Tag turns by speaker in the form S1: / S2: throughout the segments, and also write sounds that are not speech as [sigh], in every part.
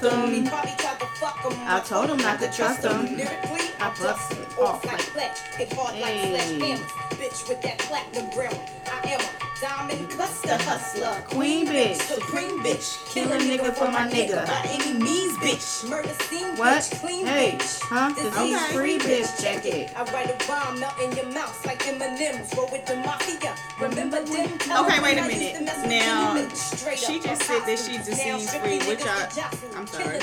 S1: Bust him. I told him not to trust him. I bust it off like oh, Hey.
S2: Bitch with that platinum grill. I am a diamond cluster hustler.
S1: Queen bitch.
S2: Supreme bitch.
S1: Kill a nigga for my nigga.
S2: By any means, bitch. Murder scene,
S1: What?
S2: bitch. Clean
S1: Hey,
S2: bitch.
S1: huh?
S2: Disease free
S1: Bitch,
S2: bitch.
S1: check it.
S2: I write a rhyme melt in your mouth like M&M's. Roll with the mafia. Remember them?
S3: Okay, wait a minute. Now, she just said that she's disease free, which I- I'm sorry.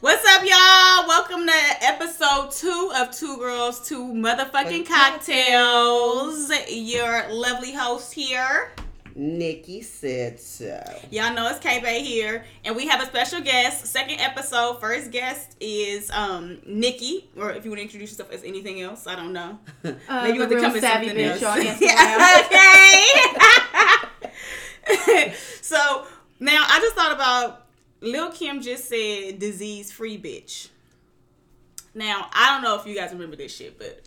S3: What's up, y'all? Welcome to episode two of Two Girls, Two Motherfucking Cocktails. Your lovely host here.
S4: Nikki said so.
S3: Y'all know it's K Bay here, and we have a special guest. Second episode, first guest is um Nikki, or if you want to introduce yourself as anything else, I don't know. [laughs]
S1: Uh,
S3: Maybe you want to come as
S1: savvy
S3: something
S1: bitch
S3: else.
S1: on Instagram.
S3: Yeah, okay. [laughs] so now I just thought about Lil Kim just said disease free bitch. Now I don't know if you guys remember this shit, but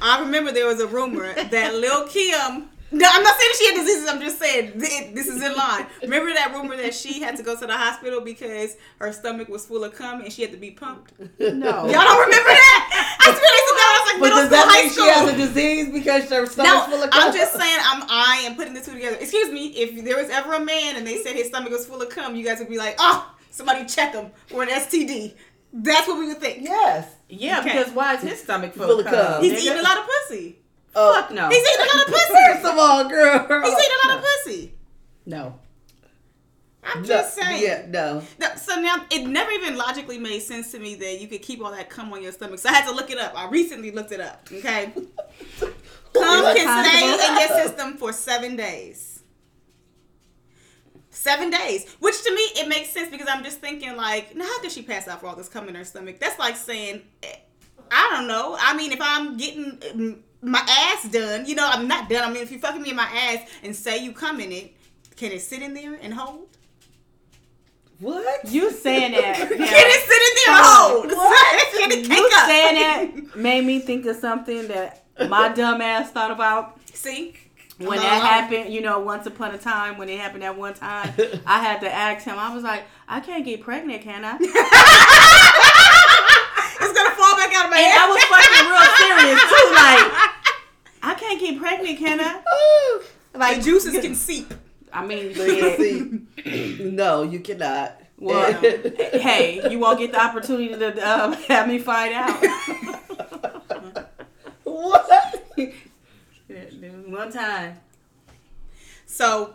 S3: I remember there was a rumor [laughs] that Lil Kim. No, I'm not saying she had diseases. I'm just saying th- this is in line. Remember that rumor that she had to go to the hospital because her stomach was full of cum and she had to be pumped.
S1: No.
S3: Y'all don't remember that? I swear they said that. I was like
S4: But
S3: middle
S4: does
S3: school,
S4: that
S3: high
S4: mean
S3: school.
S4: she has a disease because her
S3: No,
S4: stomach's full of cum?
S3: I'm just saying I'm I am putting the two together. Excuse me, if there was ever a man and they said his stomach was full of cum, you guys would be like, oh, somebody check him for an STD. That's what we would think.
S4: Yes.
S1: Yeah,
S3: Okay.
S1: because why is his stomach full,
S4: Full
S1: of
S4: of
S1: cum?
S4: cum.
S3: He's eating a lot of pussy.
S4: Oh,
S1: Fuck no.
S3: He's eating a lot of pussy.
S4: First of all, girl.
S3: He's eating a lot of pussy.
S1: No.
S3: I'm just
S4: No,
S3: saying.
S4: Yeah, no.
S3: So now it never even logically made sense to me that you could keep all that cum on your stomach. So I had to look it up. I recently looked it up. Okay, [laughs] cum can stay in your system for seven days. Seven days, which to me it makes sense because I'm just thinking like, now how did she pass out for all this cum in her stomach? That's like saying, eh, I don't know. I mean, if I'm getting my ass done, you know, I'm not done. I mean, if you're fucking me in my ass and say you come in it, can it sit in there and hold?
S4: What?
S1: You saying that? [laughs]
S3: Can it sit in there and hold? [laughs]
S4: What?
S1: You saying that [laughs] made me think of something that my dumb ass thought about
S3: See?
S1: when
S3: Uh-huh.
S1: that happened. You know, once upon a time when it happened that one time, I had to ask him. I was like, I can't get pregnant, can I?
S3: It's back out of my
S1: And
S3: head.
S1: I was fucking real serious too. Like, [laughs] I can't get pregnant, can I? Like
S3: the juices can seep.
S1: I mean, yeah.
S4: see. [clears throat] no, you cannot.
S1: Well, [laughs] hey, you won't get the opportunity to um, [laughs] have me find out.
S4: what?
S1: One time.
S3: So,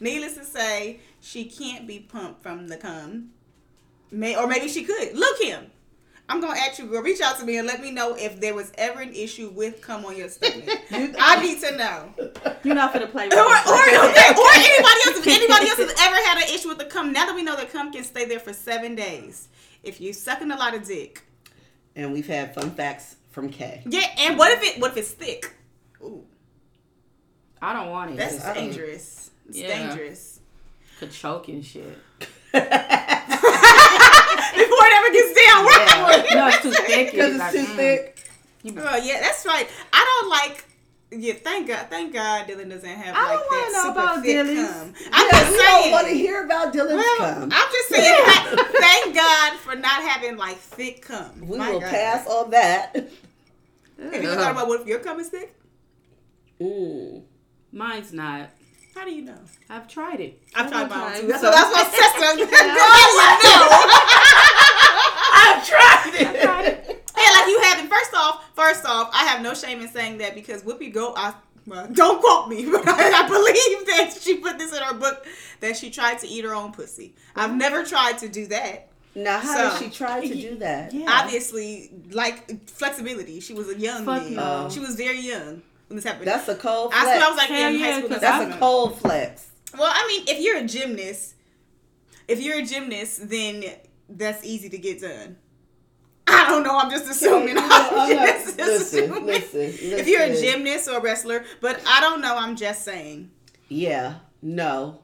S3: needless to say, she can't be pumped from the cum. May or maybe she could. Look him. I'm gonna ask you, girl, reach out to me and let me know if there was ever an issue with come on your stomach. [laughs] [laughs] I need to know.
S1: You're not gonna play with
S3: Or, or, okay, or anybody else, if anybody else has ever had an issue with the cum, now that we know that cum can stay there for seven days, if you're sucking a lot of dick,
S4: And we've had fun facts from Kay.
S3: yeah, and what if it, what if it's thick? Ooh,
S1: I don't want it.
S3: that's dangerous. It's
S1: Yeah.
S3: dangerous.
S1: Could choke and shit. [laughs] [laughs]
S3: Before it ever gets down, right?
S1: No, it's too [laughs] thick.
S4: Because it's
S1: like,
S4: too
S1: mm.
S4: thick.
S3: Oh yeah, that's right. I don't like. Yeah, thank God. Thank God Dylan doesn't have
S1: I
S3: like
S1: don't wanna
S3: that
S1: know
S3: super
S1: about
S3: thick
S1: Dylan's.
S3: cum. I'm
S4: yeah,
S3: just
S4: we
S3: saying.
S4: don't want to hear about Dylan's
S3: well,
S4: cum.
S3: I'm just saying. thank- thank God for not having like thick cum.
S4: we
S3: My
S4: will
S3: God.
S4: pass on that.
S3: Have you ever thought about what if your cum is thick?
S4: Mm.
S1: Mine's not.
S3: How do you know?
S1: I've tried it.
S3: I've tried
S1: Several
S3: mine too.
S1: times.
S3: That's my sister. [laughs] Girl, you know.
S4: I've tried it.
S1: I've tried it.
S3: Yeah, like you haven't. First off, first off, I have no shame in saying that because Whoopi Go, I well, don't quote me, [laughs] but I, I believe that she put this in her book that she tried to eat her own pussy. I've mm-hmm. never tried to do that.
S4: Now, how
S3: So-
S4: did she try to do that?
S1: Yeah.
S3: Obviously, like flexibility. She was a young
S1: Fuck
S3: man.
S1: no.
S3: She was very young when this happened.
S4: That's a cold flex.
S3: I was like
S1: Hell
S3: in
S1: yeah,
S3: high school.
S1: 'cause
S4: That's
S3: That's
S4: a cold flex.
S3: Well, I mean, if you're a gymnast, if you're a gymnast, then that's easy to get done. I don't know. I'm just assuming.
S4: You
S3: I'm [laughs] just
S4: listen,
S3: assuming.
S4: listen,
S3: If you're a gymnast or a wrestler, but I don't know. I'm just saying.
S4: Yeah, no.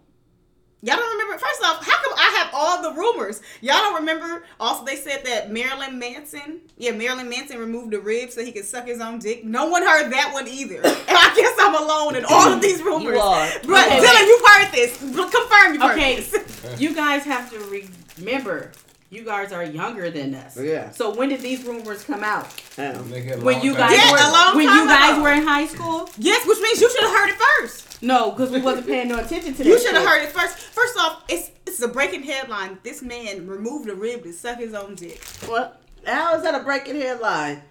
S3: Y'all don't remember? First off, how come I have all the rumors? Y'all don't remember? Also, they said that Marilyn Manson, yeah, Marilyn Manson removed the rib so he could suck his own dick. No one heard that one either. [laughs] And I guess I'm alone in all of these rumors.
S4: You are.
S3: But
S1: Okay,
S3: Dylan,
S1: wait.
S3: you've heard this. Confirm you've heard
S1: Okay,
S3: this.
S1: you guys have to remember, you guys are younger than us.
S4: Yeah.
S1: So when did these rumors come out?
S4: Um,
S1: When you guys
S3: Yeah,
S1: were when you guys
S3: ago.
S1: were in high school?
S3: Yes, which means you should have heard it first.
S1: No, because we wasn't paying no attention to that.
S3: You should have heard it first. First off, it's it's a breaking headline. This man removed a rib to suck his own dick.
S4: what? How is that a breaking headline?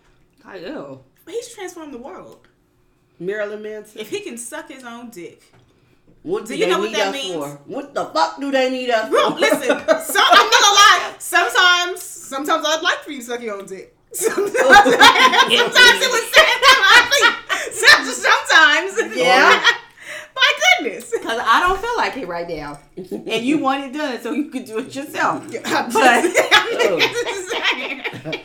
S1: I know.
S3: He's transformed the world.
S4: Marilyn Manson.
S3: If he can suck his own dick.
S4: What do,
S3: Do you know what that means?
S4: for? What the fuck do they need us
S3: Bro,
S4: for?
S3: listen. [laughs] So, I'm not gonna lie. Sometimes, sometimes I'd like for you to suck your own dick. [laughs] Sometimes, [laughs] sometimes it was sad. Sometimes, sometimes,
S4: Yeah.
S3: My goodness.
S1: Because I don't feel like it right now. and you want it done so you could do it yourself. But-
S3: I'm just saying.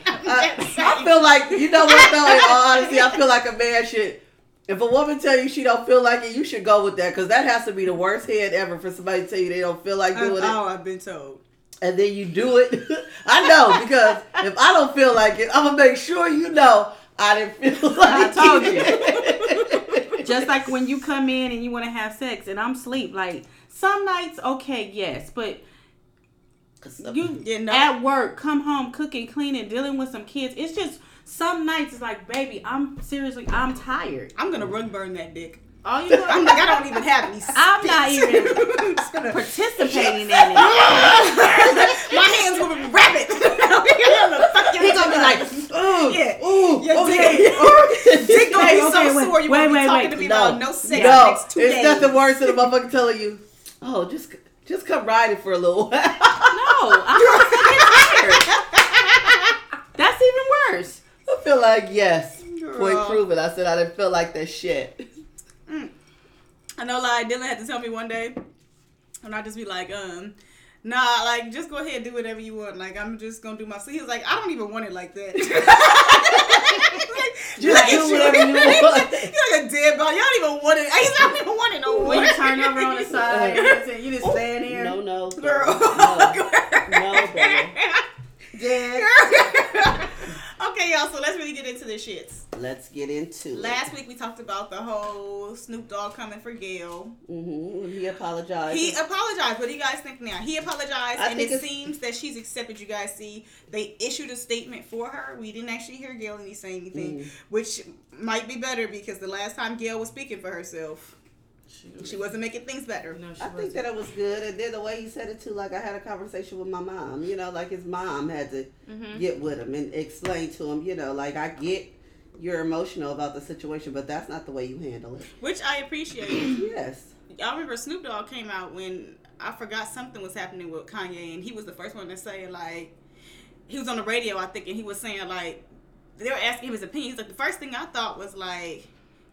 S3: I'm
S4: I,
S3: just saying.
S4: Uh, I feel like you know what though. In all honesty, I feel like a man should. If a woman tell you she don't feel like it, you should go with that because that has to be the worst head ever for somebody to tell you they don't feel like doing it,
S3: oh, I've been told.
S4: and then you do it. [laughs] I know because if I don't feel like it, I'm gonna make sure you know I didn't feel [laughs] like I
S1: told
S4: it. [laughs]
S1: Just like when you come in and you want to have sex and I'm sleep. Like some nights, okay, yes, but you
S3: You know.
S1: at work, come home, cooking, cleaning, dealing with some kids. It's just some nights it's like, baby, I'm seriously, I'm tired.
S3: I'm gonna run burn that dick.
S1: All you [laughs]
S3: I'm like, I don't even have any. [laughs]
S1: I'm not even
S3: I'm just gonna-
S1: participating in it. [laughs]
S3: My hands will be rabbit.
S4: He gonna be like, ooh,
S3: Yeah.
S4: ooh,
S3: Your
S4: okay.
S3: dick, dick gonna be
S1: Okay,
S3: so
S1: okay, wait,
S3: sore you
S1: wait,
S3: won't
S1: wait,
S3: be talking
S1: wait.
S3: to me
S4: No.
S3: about no sex
S4: no,
S3: the next two
S4: it's
S3: days.
S4: nothing worse than a motherfucker telling you, oh, just just come ride it for a little while.
S1: No, I'm tired. That's even worse.
S4: I feel like yes.
S3: Girl.
S4: Point proven. I said I didn't feel like that shit.
S3: I know, like Dylan had to tell me one day, and I just be like, um, nah, like just go ahead, and do whatever you want. Like I'm just gonna do my. So he was like, I don't even want it like that. [laughs]
S4: Just do whatever you [laughs] want.
S3: You're like a dead body. Y'all don't even want it. I don't even want it no more.
S1: When you turn over on the [laughs] side, uh, and you just stand there.
S4: No, no,
S3: Girl.
S4: no, no, baby.
S3: Okay, y'all. So let's really get into the shits.
S4: Let's get into it.
S3: Last week we talked about the whole Snoop Dogg coming for Gayle.
S4: Mm-hmm. He apologized.
S3: He apologized. What do you guys think now? He apologized,
S4: I
S3: and it seems that she's accepted. You guys see, they issued a statement for her. We didn't actually hear Gayle any say anything,
S4: Mm.
S3: which might be better because the last time Gayle was speaking for herself, she wasn't making things better.
S1: No, she
S4: I think
S1: wasn't.
S4: that it was good, and then the way he said it too, like I had a conversation with my mom. You know, like his mom had to
S1: Mhm.
S4: get with him and explain to him. You know, like I get you're emotional about the situation, but that's not the way you handle it.
S3: Which I appreciate. [clears throat]
S4: Yes.
S3: Y'all remember Snoop Dogg came out when I forgot something was happening with Kanye, and he was the first one to say like he was on the radio, I think, and he was saying like they were asking him his opinion. He's like the first thing I thought was like.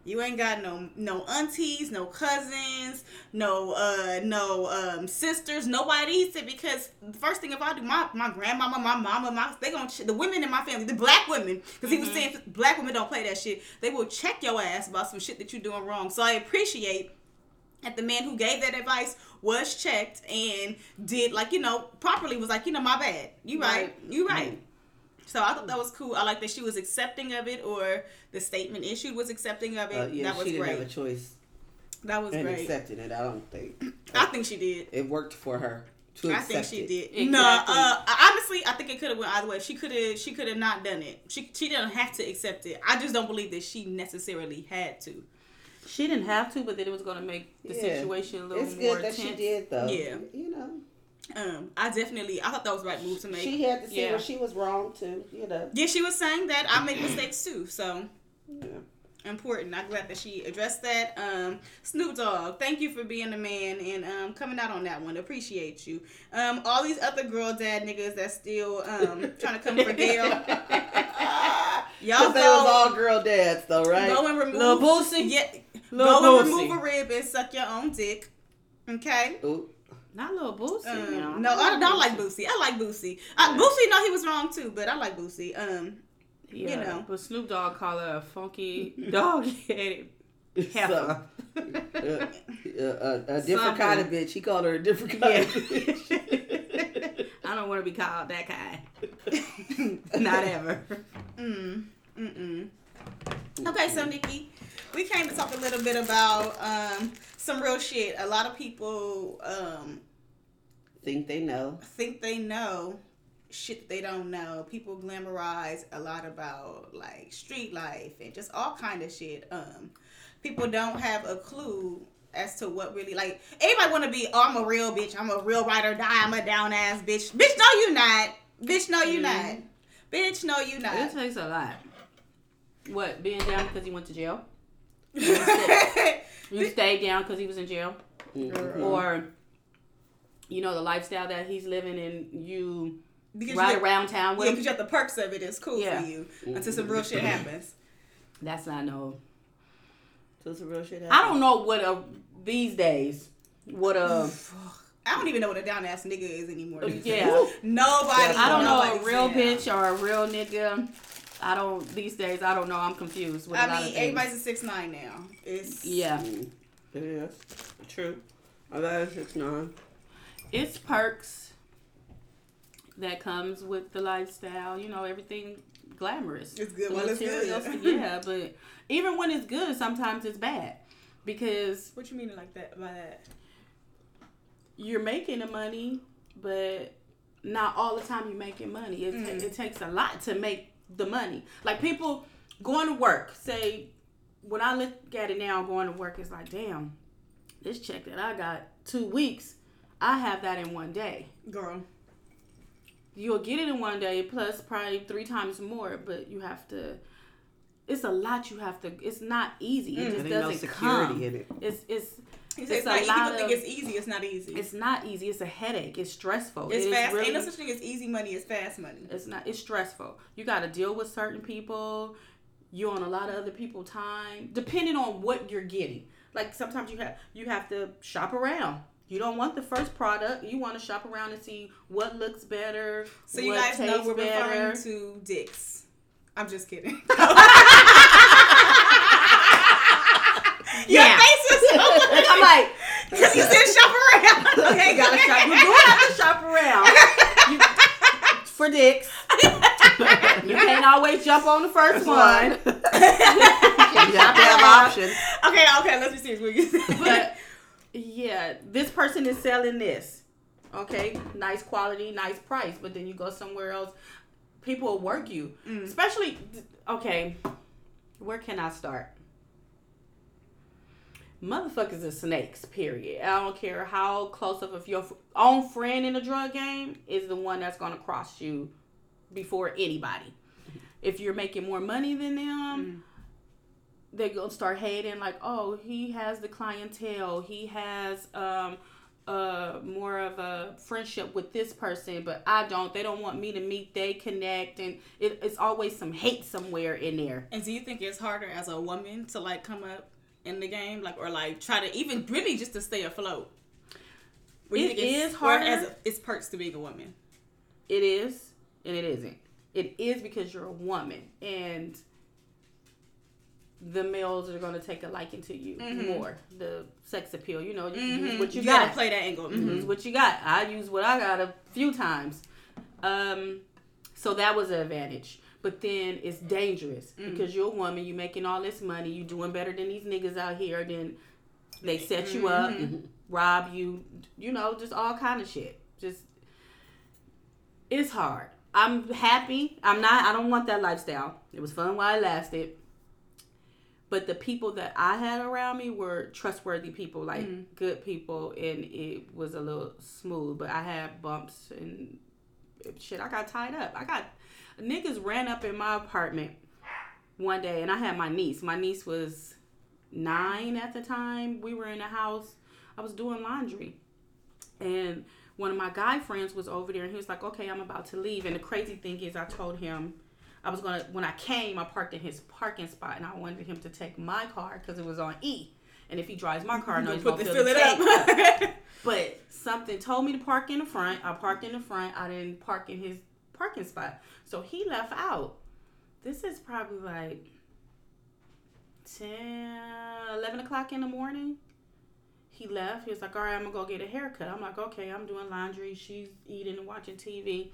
S3: You ain't got no no aunties, no cousins, no uh no um sisters, nobody. He said because the first thing if I do, my my grandmama, my mama, my they gonna ch- the women in my family, the black women, because he was saying black women don't play that shit. They will check your ass about some shit that you're doing wrong. So I appreciate that the man who gave that advice was checked and did like you know properly was like you know my bad you right,
S1: Right.
S3: you right so i thought that was cool i like that she was accepting of it or the statement issued was accepting of it
S4: Uh, yeah,
S3: that was
S4: she didn't
S3: great
S4: have a choice
S3: that was
S4: in
S3: great
S4: accepting it. I don't think
S3: i think she did
S4: it worked for her to
S3: I
S4: accept
S3: think she
S4: it.
S3: did.
S1: Exactly.
S3: No, uh, honestly, I think it could have went either way. She could have, she could have not done it. She, she didn't have to accept it. I just don't believe that she necessarily had to.
S1: She didn't have to, but then it was going to make the
S4: Yeah.
S1: situation a little
S4: It's
S1: more
S4: good that
S1: tense.
S4: she did though.
S3: Yeah.
S4: You know,
S3: Um, I definitely, I thought that was the right move to make.
S4: she had to see
S1: Yeah.
S4: where she was wrong too. You know.
S3: Yeah, she was saying that I make mistakes too, so
S4: Yeah.
S3: important. I'm glad that she addressed that. Um, Snoop Dogg, thank you for being a man and um, coming out on that one. Appreciate you. Um, all these other girl dad niggas that still um [laughs] trying to come for Gayle. [laughs] Y'all
S4: Cause they was all girl dads though, right?
S3: go and remove.
S1: Lil Boosie?
S3: Yeah,
S1: Lil
S3: go and remove a rib and suck your own dick. Okay.
S4: Ooh.
S1: Not little Boosie.
S3: Um,
S1: you know.
S3: no, I don't like Boosie. I like Boosie. Uh, Boosie, no, he was wrong too, but I like Boosie. Um,
S1: Yeah,
S3: know.
S1: But Snoop Dogg called her a funky dog headed heifer. [laughs]
S4: Uh, uh, a different
S1: Something.
S4: kind of bitch. He called her a different kind
S1: Yeah.
S4: of bitch. [laughs]
S1: I don't want to be called that kind. [laughs] Not ever.
S3: Mm, mm-mm. Okay, so Nikki, we came to talk a little bit about um, some real shit. A lot of people um,
S4: Think they know.
S3: think they know shit that they don't know. People glamorize a lot about like street life and just all kind of shit. Um, people don't have a clue as to what really like. Everybody want to be. Oh, I'm a real bitch. I'm a real ride or die. I'm a down ass bitch. Bitch, no, you not. Bitch, no, you not. Bitch, no, you
S1: It
S3: not.
S1: takes a lot. What, being down because you went to jail? [laughs] You stayed down because he was in jail?
S4: Mhm.
S1: Or, you know, the lifestyle that he's living and you
S3: because
S1: ride
S3: you,
S1: around town with him?
S3: because you got the perks of it. It's cool
S1: Yeah.
S3: for you until some real shit happens.
S1: That's not no.
S4: So it's a real shit. happens.
S1: I don't know what a, these days, what a,
S3: I don't even know what a down ass nigga is anymore. [laughs]
S1: yeah.
S3: Nobody.
S1: I don't know a real bitch or a real nigga. I don't, these days, I don't know. I'm confused with a lot
S3: I mean,
S1: things.
S3: everybody's a six nine now. It's
S1: Yeah.
S4: It is true. I got a six nine.
S1: it's perks that comes with the lifestyle. You know, everything glamorous.
S3: It's good
S1: The
S3: while it's good.
S1: materials- [laughs] yeah, but even when it's good, sometimes it's bad because
S3: What you mean like that by that?
S1: you're making the money, but not all the time you're making money. It, ta-
S3: Mm.
S1: it takes a lot to make the money. Like people going to work, say, when I look at it now, going to work, it's like, damn, this check that I got two weeks, I have that in one day.
S3: Girl.
S1: You'll get it in one day, plus probably three times more, but you have to. It's a lot you have to. It's not easy. It mm. just
S4: There ain't no
S1: doesn't
S4: security
S1: come.
S4: in it.
S1: It's it's It's
S3: it's
S1: a
S3: not,
S1: lot
S3: people think it's easy. It's not easy. It's,
S1: not easy. It's a headache. It's stressful.
S3: it's
S1: It
S3: fast.
S1: really-
S3: Ain't no such thing as easy money. It's fast money.
S1: It's not. It's stressful. You got to deal with certain people. You're on a lot of other people time, depending on what you're getting. Like sometimes you have you have to shop around. You don't want the first product. You want to shop around and see what looks better.
S3: So you guys know we're referring to dicks. I'm just kidding. [laughs] [laughs] Your
S1: Yeah.
S3: face is so [laughs]
S1: I'm like,
S3: because [laughs] you said shop around. Okay,
S1: you gotta shop. You do have to shop around You- for dicks. You can't always jump on the first one. [laughs]
S4: You have to have options.
S3: Okay, okay. Let's be serious. What you said.
S1: but yeah, this person is selling this. Okay, nice quality, nice price. But then you go somewhere else, people will work you.
S3: Mm.
S1: Especially, okay, where can I start? Motherfuckers are snakes. Period. I don't care how close up of if your f- own friend in the drug game is the one that's gonna cross you before anybody. If you're making more money than them, they're gonna start hating like, oh, he has the clientele, he has um uh more of a friendship with this person, but I don't. They don't want me to meet. They connect, and it, it's always some hate somewhere in there.
S3: And do you think it's harder as a woman to like come up in the game, like or like try to even really just to stay afloat? You
S1: It
S3: it's-
S1: harder.
S3: As a, it's perks to being a woman.
S1: It is, and it isn't. It is because you're a woman, and the males are gonna take a liking to you more. The sex appeal, you know, you use what you,
S3: You
S1: got.
S3: gotta play that angle. Mhm.
S1: use what you got. I use what I got a few times. Um, so that was an advantage. But then it's dangerous mm. because you're a woman, you're making all this money, you're doing better than these niggas out here. Then they set you up, mm-hmm. rob you, you know, just all kind of shit. Just it's hard. I'm happy. I'm not. I don't want that lifestyle. It was fun while it lasted. But the people that I had around me were trustworthy people, like mm. good people, and it was a little smooth. But I had bumps and shit. I got tied up. I got niggas ran up in my apartment one day, and I had my niece. My niece was nine at the time. We were in the house. I was doing laundry, and one of my guy friends was over there, and he was like, "Okay, I'm about to leave." And the crazy thing is, I told him I was gonna when I came, I parked in his parking spot, and I wanted him to take my car because it was on E. And if he drives my car, I know he's gonna fill,
S3: it
S1: up. [laughs] But something told me to park in the front. I parked in the front. I didn't park in his parking spot. So he left out. This is probably like 10, 11 o'clock in the morning. He left. He was like, all right, I'm going to go get a haircut. I'm like, okay, I'm doing laundry. She's eating and watching TV.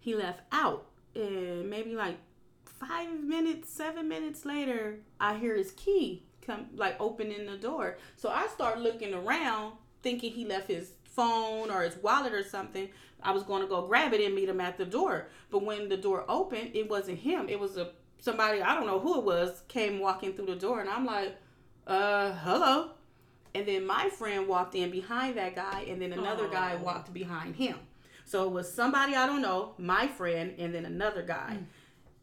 S1: He left out. And maybe like five minutes, seven minutes later, I hear his key come, like opening the door. So I start looking around thinking he left his phone or his wallet or something. I was going to go grab it and meet him at the door. But when the door opened, it wasn't him. It was a somebody I don't know who it was came walking through the door, and I'm like, uh, hello. And then my friend walked in behind that guy, and then another guy walked behind him. So it was somebody I don't know, my friend, and then another guy.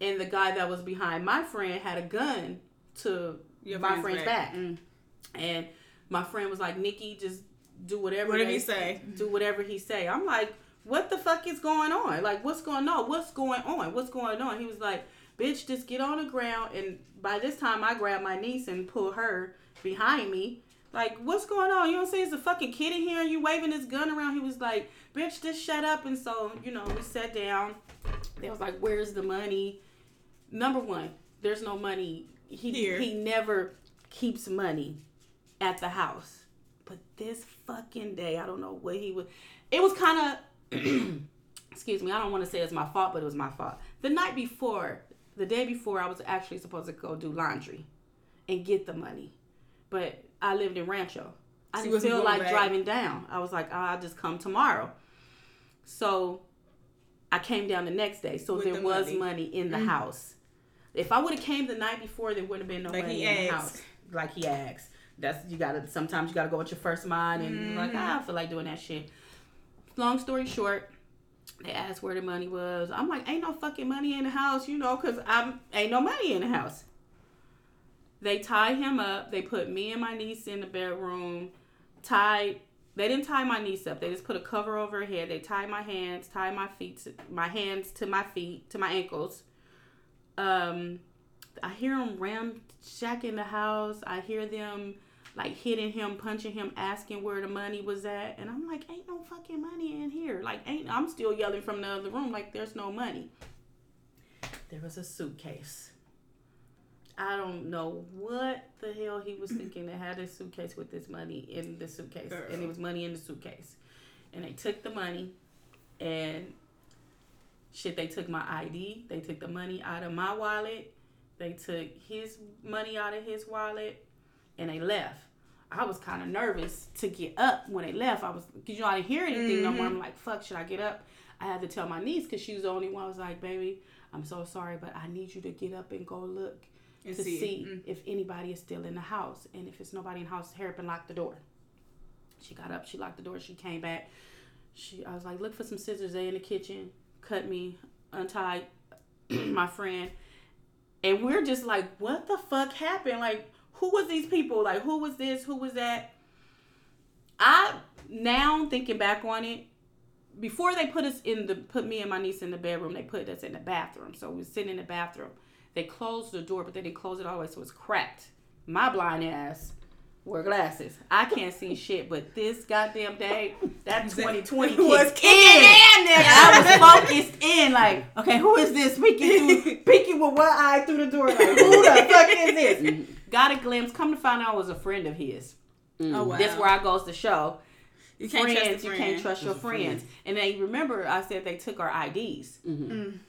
S1: And the guy that was behind my friend had a gun to
S3: Your
S1: my
S3: friend's
S1: friend's
S3: back.
S1: back. And my friend was like, Nikki, just do whatever
S3: What did
S1: they
S3: he say?
S1: Do whatever he say. I'm like, what the fuck is going on? Like, what's going on? What's going on? What's going on? He was like, bitch, just get on the ground. And by this time, I grabbed my niece and pulled her behind me. Like, what's going on? You don't see it's a fucking kid in here and you waving this gun around. He was like, bitch, just shut up. And so, you know, we sat down. They was like, where's the money? Number one, there's no money. He,
S3: Here.
S1: he never keeps money at the house. But this fucking day, I don't know what he was. It was kind of, [clears throat] excuse me, I don't want to say it's my fault, but it was my fault. The night before, the day before, I was actually supposed to go do laundry and get the money. But I lived in Rancho. I didn't feel like
S3: back?
S1: driving down. I was like, ah, I'll just come tomorrow. So I came down the next day. So
S3: With
S1: there
S3: the
S1: was
S3: money.
S1: money in the mm. house. If I would have came the night before, there wouldn't have been no
S3: Like
S1: money
S3: he
S1: in the house. Like he asked. That's you gotta sometimes you gotta go with your first mind and you're like, ah, I feel like doing that shit. Long story short, they asked where the money was. I'm like, ain't no fucking money in the house, you know, cause I'm ain't no money in the house. They tie him up. They put me and my niece in the bedroom. Tied. They didn't tie my niece up. They just put a cover over her head. They tied my hands, tied my feet, to, my hands to my feet, to my ankles. Um, I hear them ramshacking the house. I hear them like hitting him, punching him, asking where the money was at, and I'm like, ain't no fucking money in here. Like, ain't I'm still yelling from the other room, like, there's no money. There was a suitcase. I don't know what the hell he was thinking that had a suitcase with this money in the suitcase. And it was money in the suitcase. And they took the money and shit, they took my ID. They took the money out of my wallet. They took his money out of his wallet and they left. I was kind of nervous to get up when they left. I was, cause you know, I didn't hear anything no more. I'm like, fuck, should I get up? I had to tell my niece because she was the only one. I was like, baby, I'm so sorry, but I need you to get up and go look
S3: And
S1: to
S3: see.
S1: see,
S3: Mm.
S1: if anybody is still in the house. And if it's nobody in the house, hurry up and lock the door. She got up, she locked the door, she came back. She I was like, look for some scissors, they in the kitchen, cut me, untied [clears throat] my friend. And we're just like, what the fuck happened? Like, who was these people? Like, who was this? Who was that? I now thinking back on it, before they put us in the put me and my niece in the bedroom, they put us in the bathroom. So we sitting in the bathroom. They closed the door, but they didn't close it all the way, so it's cracked. My blind ass wear glasses. I can't see shit, but this goddamn day, that [laughs] 2020
S3: Was kicking in, nigga. [laughs]
S1: I was focused in, like, okay, who is this peeking through, [laughs] peeking with one eye through the door? Like, who the fuck is this? Got a glimpse. Come to find out, I was a friend of his.
S3: Oh wow.
S1: This where I goes to show
S3: you can't
S1: friends,
S3: trust a
S1: you can't trust your
S4: Just a friend.
S1: friends. And they remember I said they took our IDs.
S4: Mhm.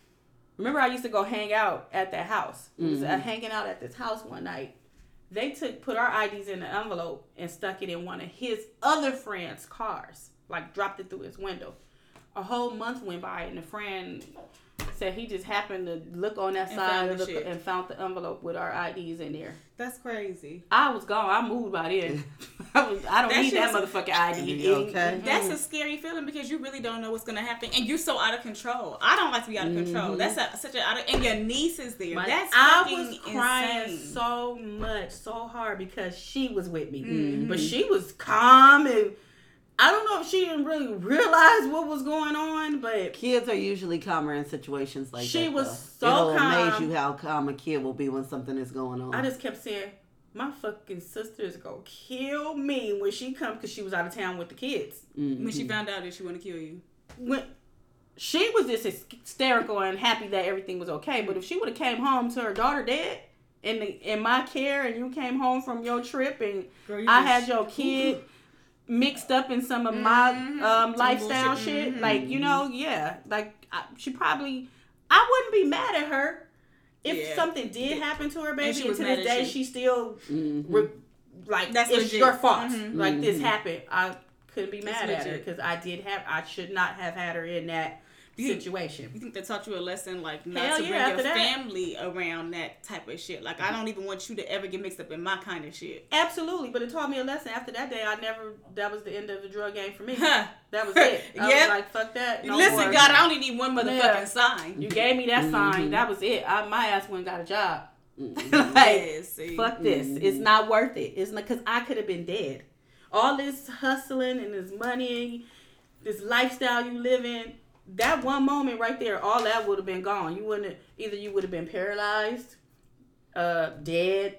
S1: Remember I used to go hang out at that house. We was, uh,
S4: Mhm.
S1: hanging out at this house one night. They took put our IDs in an envelope and stuck it in one of his other friends' cars. Like dropped it through his window. A whole month went by and the friend said he just happened to look on that
S3: And
S1: side
S3: found
S1: of
S3: the
S1: the, and found the envelope with our IDs in there.
S3: That's crazy.
S1: I was gone. I moved by then. [laughs] I, was, I don't
S3: That
S1: need
S3: shit
S1: that motherfucking ID.
S4: You okay? Mm-hmm.
S3: That's a mm-hmm. scary feeling because you really don't know what's gonna happen, and you're so out of control. I don't like to be out of control. Mm-hmm. That's a, such a out of, and your niece is there.
S1: My-
S3: That's
S1: I
S3: fucking
S1: was crying
S3: insane.
S1: so much, so hard because she was with me,
S3: Mm-hmm.
S1: but she was calm and I don't know if she didn't really realize what was going on, but
S4: Kids are usually calmer in situations like
S1: She
S4: that.
S1: She was
S4: though.
S1: so
S4: It'll amaze you how calm a kid will be when something is going on.
S1: I just kept saying, "My fucking sister is gonna kill me when she comes because she was out of town with the kids."
S4: Mhm.
S3: when she found out that she want to kill you.
S1: When she was just hysterical and happy that everything was okay, but if she would have came home to her daughter dead, in the in my care and you came home from your trip and
S3: Girl, you
S1: I had your kid mixed up in some of my um, lifestyle
S3: bullshit.
S1: shit. Like you know, yeah, like I, she probably I wouldn't be mad at her if
S3: Yeah.
S1: something did happen to her, baby.
S3: she
S1: And, to this day,
S3: you.
S1: she still
S4: Mm-hmm.
S1: re- like
S3: That's
S1: it's
S3: legit.
S1: your fault.
S3: Mhm.
S1: Like this happened. I couldn't be
S3: That's
S1: mad at her because I did have. I should not have had her in that
S3: You-
S1: situation.
S3: You think they taught you a lesson like not
S1: Hell
S3: to
S1: yeah,
S3: bring
S1: after
S3: your
S1: that.
S3: family around that type of shit? Like I don't even want you to ever get mixed up in my kind of shit.
S1: Absolutely, but it taught me a lesson. After that day, I never. That was the end of the drug game for me.
S3: Huh.
S1: That was it. [laughs] I
S3: Yeah.
S1: was like, fuck that. No
S3: Listen,
S1: more.
S3: God, I only need one motherfucking
S1: Yeah.
S3: sign.
S1: You gave me that
S3: Mm-hmm.
S1: sign. That was it. I, my ass went and got a job. [laughs]
S3: Yeah,
S1: like,
S3: see.
S1: fuck this. It's not worth it. It's not because I could have been dead. All this hustling and this money, this lifestyle you live in. That one moment right there, all that would have been gone. You wouldn't. Have, either you would have been paralyzed, uh, dead,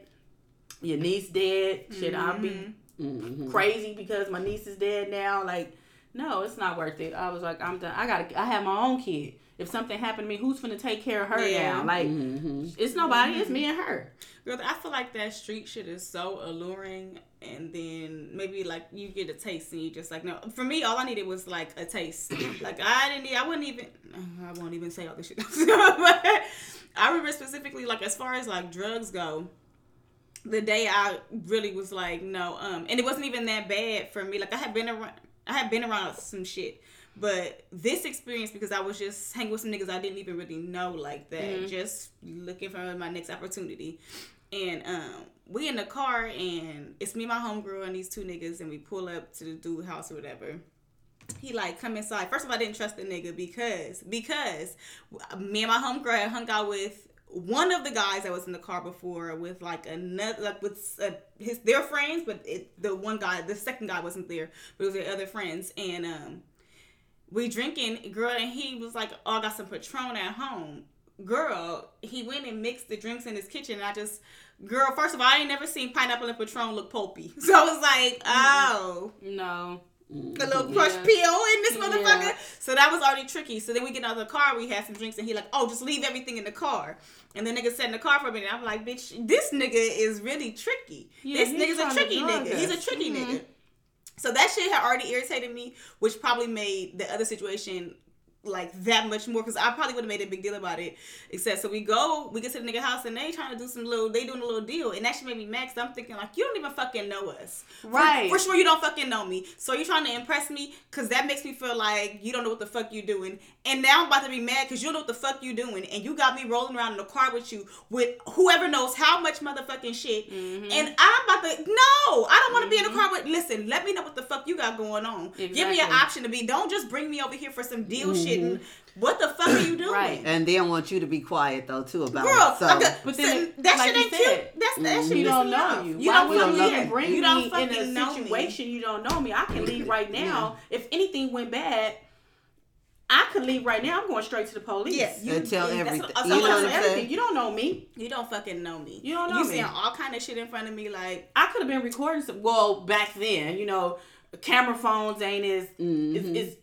S1: your niece dead. Shit, I'll be
S4: Mm-hmm.
S1: crazy because my niece is dead now. Like, no, it's not worth it. I was like, I'm done. I gotta. I have my own kid. If something happened to me, who's gonna take care of her
S3: Yeah.
S1: now? Like,
S4: Mm-hmm.
S1: it's nobody. It's me and her.
S3: Girl, I feel like that street shit is so alluring, and then maybe like you get a taste, and you just like no. For me, all I needed was like a taste. [coughs] like I didn't. Need, I wouldn't even. I won't even say all this shit. [laughs] but I remember specifically, like as far as like drugs go, the day I really was like no, um, and it wasn't even that bad for me. Like I had been around. I had been around some shit. But this experience, because I was just hanging with some niggas I didn't even really know like that, just looking for my next opportunity. And um, we in the car, and it's me, my homegirl, and these two niggas, and we pull up to the dude house or whatever. He like come inside. First of all, I didn't trust the nigga because because me and my homegirl had hung out with one of the guys that was in the car before with like another like with uh, his their friends, but it, the one guy, the second guy wasn't there, but it was their other friends, and um we drinking, girl, and he was like, "Oh, I got some Patron at home." Girl, he went and mixed the drinks in his kitchen. And I just, girl, first of all, I ain't never seen pineapple and Patron look pulpy. [laughs] So I was like, oh,
S1: No.
S3: a little crushed
S1: Yeah.
S3: peel in this motherfucker.
S1: Yeah.
S3: So that was already tricky. So then we get out of the car, we had some drinks, and he like, oh, just leave everything in the car. And the nigga sat in the car for a minute. I'm like, bitch, this nigga is really tricky.
S1: Yeah,
S3: this nigga's a tricky nigga. He's a
S1: us.
S3: tricky
S1: Mhm.
S3: nigga. So that shit had already irritated me, which probably made the other situation like that much more because I probably would have made a big deal about it. Except so we go, we get to the nigga house and they trying to do some little, they doing a little deal, and that shit made me mad. Cause I'm thinking like you don't even fucking know us, For-
S1: Right.
S3: For, sure, you don't fucking know me. So you trying to impress me because that makes me feel like you don't know what the fuck you doing. And now I'm about to be mad because you don't know what the fuck you doing, and you got me rolling around in the car with you with whoever knows how much motherfucking shit.
S1: Mm-hmm.
S3: And I'm about to no, I don't want to be in the car with. Listen, let me know what the fuck you got going on. Give me an option to be. Don't just bring me over here for some deal shit. And what the fuck are you doing?
S1: Right.
S4: And then want you to be quiet though too about
S3: Girl,
S4: it. So
S3: like a-
S1: But then,
S3: so that
S1: like
S3: shit ain't
S1: said,
S3: cute. That's that shit
S1: You
S3: pisses
S1: don't know you.
S3: You
S1: Why
S3: don't
S1: would
S3: fucking
S1: you
S3: know me.
S1: bring
S3: You don't
S1: me in a
S3: know me.
S1: situation you don't know me? I can leave right [laughs] now. If anything went bad, I could leave right now. I'm going straight to the police.
S3: Yeah, you
S4: And tell
S3: that's
S4: everything.
S3: what-
S4: You know
S3: what
S4: what
S3: I'm
S4: I'm
S3: saying.
S4: saying?
S1: You don't know me.
S3: You don't fucking know me.
S1: You don't know
S3: You
S1: me.
S3: seeing all kind of shit in front of me, like
S1: I could have been recording some. Well, back then, you know, camera phones ain't as
S4: Mhm.
S1: it's, it's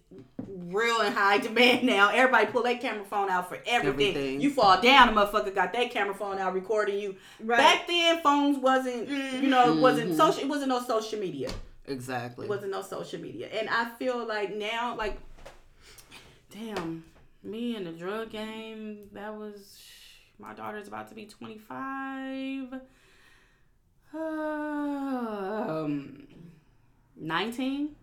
S1: real in high demand [laughs] now. Everybody pull their camera phone out for everything.
S4: Everything.
S1: You fall down, a motherfucker got their camera phone out recording you.
S3: Right.
S1: Back then, phones wasn't you know it wasn't
S4: Mhm.
S1: social. It wasn't no social media.
S4: exactly.
S1: It wasn't no social media. And I feel like now, like, damn, me in the drug game. That was my daughter's about to be twenty five. [sighs] Um, nineteen.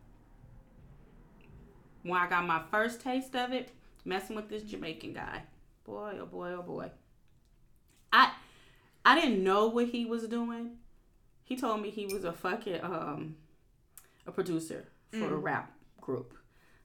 S1: When I got my first taste of it, messing with this Jamaican guy. Boy, oh boy, oh boy. I I didn't know what he was doing. He told me he was a fucking um a producer for a rap group.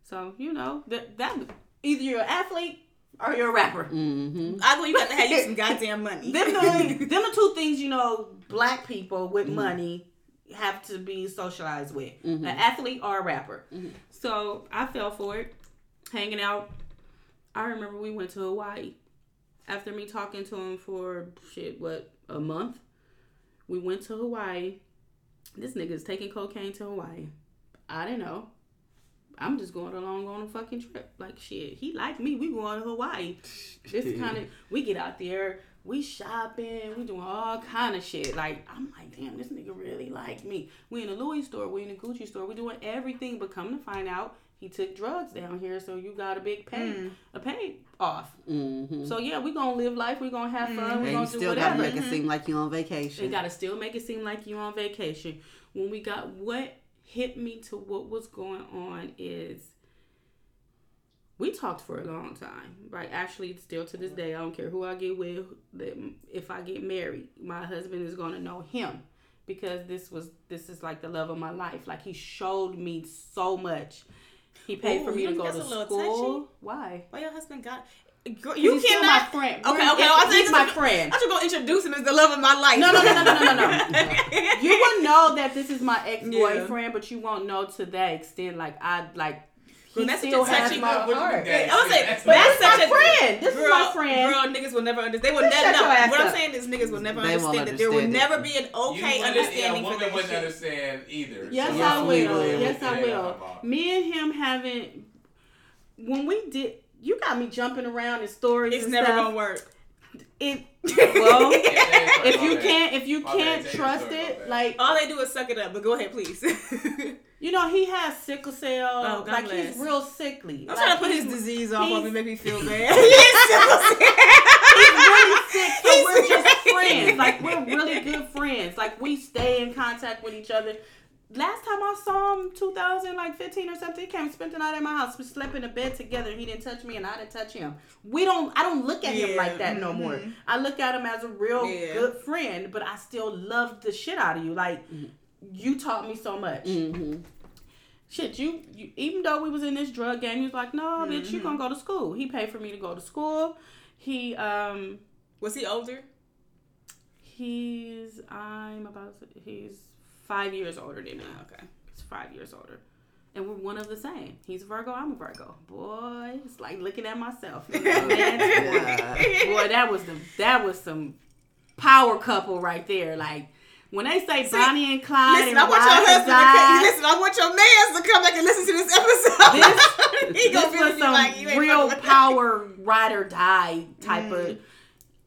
S1: So, you know, that that either you're an athlete or you're a rapper.
S4: Mm-hmm.
S3: I go, you got to have you some [laughs] goddamn money.
S1: Them the, them the two things you know black people with money have to be socialized with. Mm-hmm. An athlete or a rapper. Mm-hmm. So I fell for it. Hanging out. I remember we went to Hawaii. After me talking to him for shit, what, a month? We went to Hawaii. This nigga's taking cocaine to Hawaii. I didn't know. I'm just going along on a fucking trip. Like shit, he liked me. We going to Hawaii. This [laughs] kind of we get out there. we shopping, we doing all kind of shit. Like I'm like, damn, this nigga really like me. We in a Louis store, we in a Gucci store, we doing everything. But come to find out, he took drugs down here, so you got a big pay,
S3: Mm.
S1: a pay off.
S4: Mm-hmm.
S1: So yeah, we gonna live life. We gonna have fun. We
S4: And you
S1: gonna do that.
S4: still gotta
S1: whatever.
S4: make it seem like you on vacation.
S1: You gotta still make it seem like you on vacation. When we got what hit me to what was going on is we talked for a long time, right? Actually, still to this day, I don't care who I get with. If I get married, my husband is gonna know him because this was this is like the love of my life. Like he showed me so much. He paid
S3: Ooh,
S1: for me to go to school.
S3: touchy?
S1: Why?
S3: Why your husband got? Girl,
S1: You
S3: you
S1: he's still my friend.
S3: Okay,
S1: We're-
S3: okay. I was
S1: he's
S3: like,
S1: my friend.
S3: I should go introduce him as the love of my life.
S1: No, no, no, no, no, no, no, no. [laughs] you will know that this is my ex boyfriend, but you won't know to that extent. Like I like. He
S3: that's
S1: still
S3: such a
S1: has
S3: touchy-
S1: my
S5: What
S1: heart.
S5: mean that
S3: I was like,
S5: That's
S3: but that's
S1: my
S3: a
S1: friend. This is my friend.
S3: Girl, niggas will never understand. They will never. No,
S1: your ass
S3: what I'm saying is niggas will never
S4: They won't
S3: understand that there will
S4: it.
S3: never be an okay
S5: wouldn't-
S3: understanding
S5: yeah,
S3: for
S5: woman
S3: that
S5: wouldn't
S3: shit.
S5: understand either.
S1: Yes,
S5: So
S1: I will.
S4: will.
S1: Yes, I will. Me and him haven't. When we did, you got me jumping around in stories.
S3: It's
S1: and
S3: never
S1: stuff.
S3: gonna work.
S1: It [laughs] well,
S5: Yeah, yeah,
S1: if you can't, if you
S5: My
S1: can't trust it, like
S3: All they do is suck it up. But go ahead, please. [laughs]
S1: you know, he has sickle cell.
S3: Oh, God
S1: like
S3: bless.
S1: he's real sickly.
S3: I'm
S1: Like,
S3: trying to put his disease off of
S1: he's-
S3: me, make me feel [laughs] bad. He's
S1: really sick, so
S3: He's
S1: we're just friends. Like we're really good friends. Like we stay in contact with each other. Last time I saw him, 2000, like 15 or something, he came and spent the night at my house. We slept in a bed together. He didn't touch me, and I didn't touch him. We don't. I don't look at him like that no more.
S3: mhm.
S1: I look at him as a real
S3: Yeah.
S1: good friend, but I still love the shit out of you. Like you taught me so much.
S4: Mm-hmm.
S1: Shit, you, you even though we was in this drug game, he was like, "No, bitch, you gonna go to school." He paid for me to go to school. He um
S3: Was he older?
S1: He's I'm about to, he's five years older than me.
S3: Okay.
S1: He's five years older. And we're one of the same. He's a Virgo, I'm a Virgo. Boy, it's like looking at myself. Boy, [laughs] boy, that was the that was some power couple right there. Like when they say Bonnie and Clyde
S3: Listen,
S1: and
S3: I want your husband to. Listen, I want your man to come back and listen to this episode.
S1: This- [laughs]
S3: he gonna
S1: this was some
S3: like
S1: real [laughs] power ride or die type
S3: Mm.
S1: of.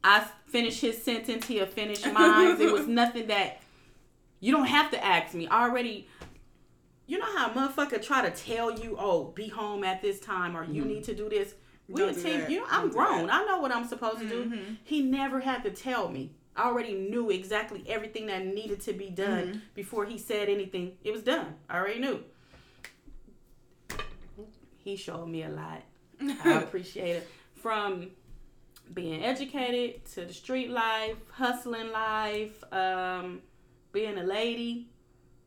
S1: I finished his sentence. He'll finish mine. it was nothing that you don't have to ask me. I already. You know how a motherfucker try to tell you, "Oh, be home at this time," or "You need to do this." We a team. You know, I'm grown. I know what I'm supposed to do. He never had to tell me. I already knew exactly everything that needed to be done before he said anything. It was done. I already knew. He showed me a lot. I [laughs] appreciate it. From being educated to the street life, hustling life, um, being a lady.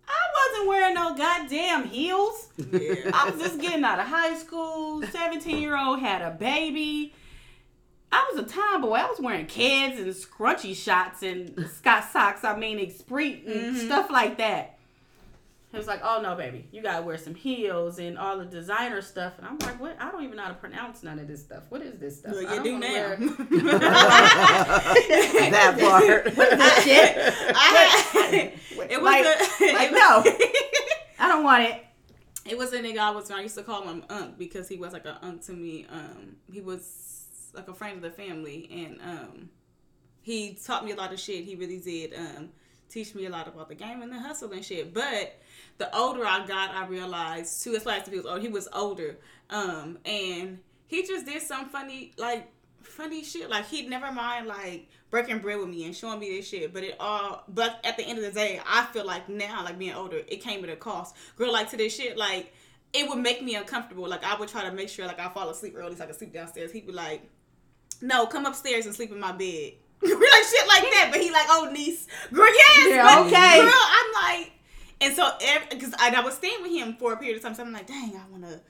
S1: I wasn't wearing no goddamn heels.
S3: Yeah.
S1: I was just getting out of high school. 17 year old had a baby. I was a tomboy. I was wearing kids and scrunchy shots and Scott socks. I mean, Esprit and mm-hmm. stuff like that. It was like, oh no, baby, you gotta wear some heels and all the designer stuff. And I'm like, what? I don't even know how to pronounce none of this stuff. What is this stuff?
S3: Well,
S1: I
S3: you
S1: don't
S3: do
S1: wanna
S3: now.
S1: wear- [laughs]
S4: that part.
S1: What is this shit?
S3: I, it was
S1: Like-
S3: a,
S1: like,
S3: it was-
S1: no. I don't want it.
S3: It was a nigga I was I used to call him Unc because he was like an Unc to me. Um, he was like a friend of the family, and um, he taught me a lot of shit. He really did um, teach me a lot about the game and the hustle and shit. But the older I got, I realized too. That's why I he was older. He was older, um, and he just did some funny like funny shit. Like he'd never mind like breaking bread with me and showing me this shit. But it all but at the end of the day, I feel like now, like being older, it came at a cost. Girl, like to this shit, like it would make me uncomfortable. Like I would try to make sure like I fall asleep early so I could sleep downstairs. He'd be like, No, come upstairs and sleep in my bed. We're [laughs] like shit like that. But he like, oh niece. Girl, yes,
S1: Yeah,
S3: but
S1: okay.
S3: girl, I'm like and so, because I, I was staying with him for a period of time, so I'm like, dang, I want to.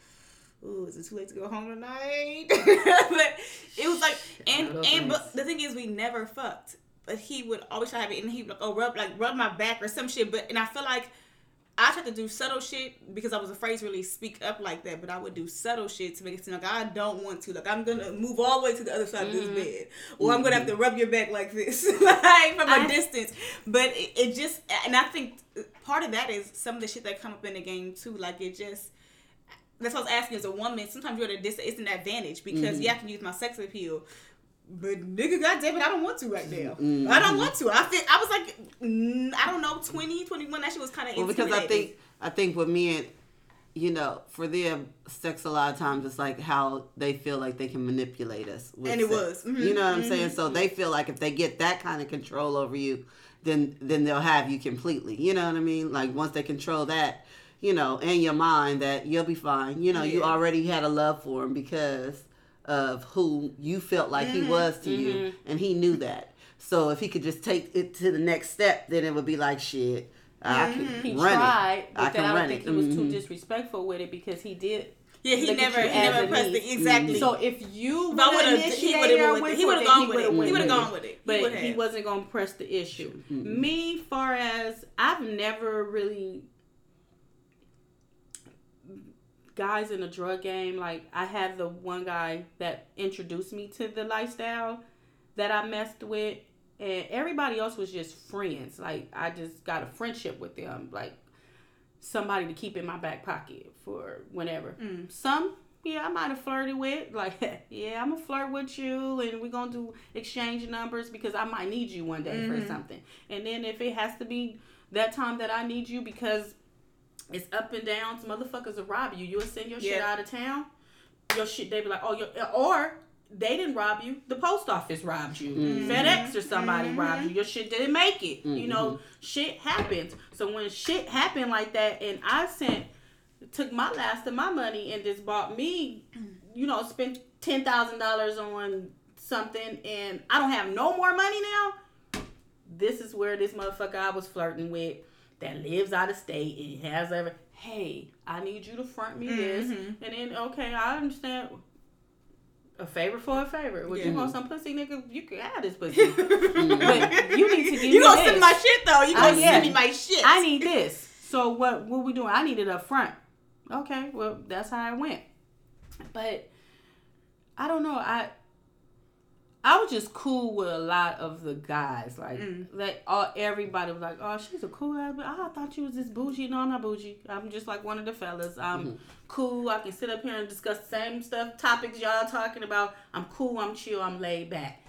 S3: Ooh, is it too late to go home tonight? [laughs] but it was like, and and
S1: nights.
S3: but the thing is, we never fucked. But he would always try to have it, and he would like, oh rub like rub my back or some shit. But and I feel like I tried to do subtle shit because I was afraid to really speak up like that. But I would do subtle shit to make it seem like I don't want to. Like I'm gonna move all the way to the other side of this mm-hmm. bed, or I'm gonna have to mm-hmm. rub your back like this, [laughs] like from a
S1: I-
S3: distance. But it, it just, and I think part of that is some of the shit that come up in the game too. Like it just. That's what I was asking as a woman. Sometimes you're at a dis- it's an advantage because mm-hmm. yeah, I can use my sex appeal, But nigga, goddamn it, I don't want to right now.
S4: Mm-hmm.
S3: I don't want to. I think I was like, I don't know, 20, 21. That shit was kind of
S4: Well, because I think I think with me men, you know, for them, sex a lot of times it's like how they feel like they can manipulate us.
S3: And it
S4: sex.
S3: was. Mhm,
S4: You know what I'm saying? So they feel like if they get that kind of control over you, then then they'll have you completely. You know what I mean? Like once they control that, you know, in your mind, that you'll be fine. You know, you already had a love for him because of who you felt like he was to you, mm-hmm. Mm-hmm. and he knew that. So if he could just take it to the next step, then it would be like shit. I can
S1: He
S4: run
S1: tried,
S4: it.
S1: but
S4: I
S1: then
S4: can
S1: I don't
S4: run
S1: think
S4: it.
S1: he was too
S4: Mhm.
S1: disrespectful with it because he did.
S3: yeah, he
S1: look
S3: never, he never pressed
S1: niece.
S3: it exactly. Mm-hmm.
S1: So if you
S3: If I
S1: would
S3: would've- he would've
S1: or
S3: went-
S1: went
S3: he would've gone with it. He would've gone with it. He
S1: But
S3: would
S1: he wasn't gonna press the issue. Me, far as I've never really guys in the drug game. Like I had the one guy that introduced me to the lifestyle that I messed with, and everybody else was just friends. Like I just got a friendship with them, like somebody to keep in my back pocket for whenever. Mm. Some. Yeah, I might have flirted with. [laughs] Like, yeah, I'm gonna flirt with you, and we're gonna do exchange numbers because I might need you one day for mm-hmm. something. And then if it has to be that time that I need you because it's up and down, some motherfuckers will rob you. You'll send your shit out of town. Your shit, they be like, oh, your, or they didn't rob you. The post office robbed you. Mm-hmm. FedEx or somebody mm-hmm. robbed you. Your shit didn't make it. You know, mm-hmm. shit happens. So when shit happened like that, and I sent, took my last of my money and just bought me, you know, spent ten thousand dollars on something, and I don't have no more money now. This is where this motherfucker I was flirting with that lives out of state and has ever. Hey, I need you to front me this, mm-hmm. and then okay, I understand. A favor for a favor. Would you want some pussy, nigga? You can have this pussy, [laughs] but you need to give
S3: You
S1: me
S3: gonna
S1: this.
S3: send my shit though? You gonna
S1: yeah.
S3: send me my shit?
S1: I need this. So what what we doing? I need it up front. Okay, well that's how I went. But I don't know. I I was just cool with a lot of the guys. Like mm. like all everybody was like, Oh, she's a cool ass but I thought you was this bougie. No, I'm not bougie. I'm just like one of the fellas. I'm mm-hmm. cool. I can sit up here and discuss the same stuff, topics y'all talking about. I'm cool, I'm chill, I'm laid back.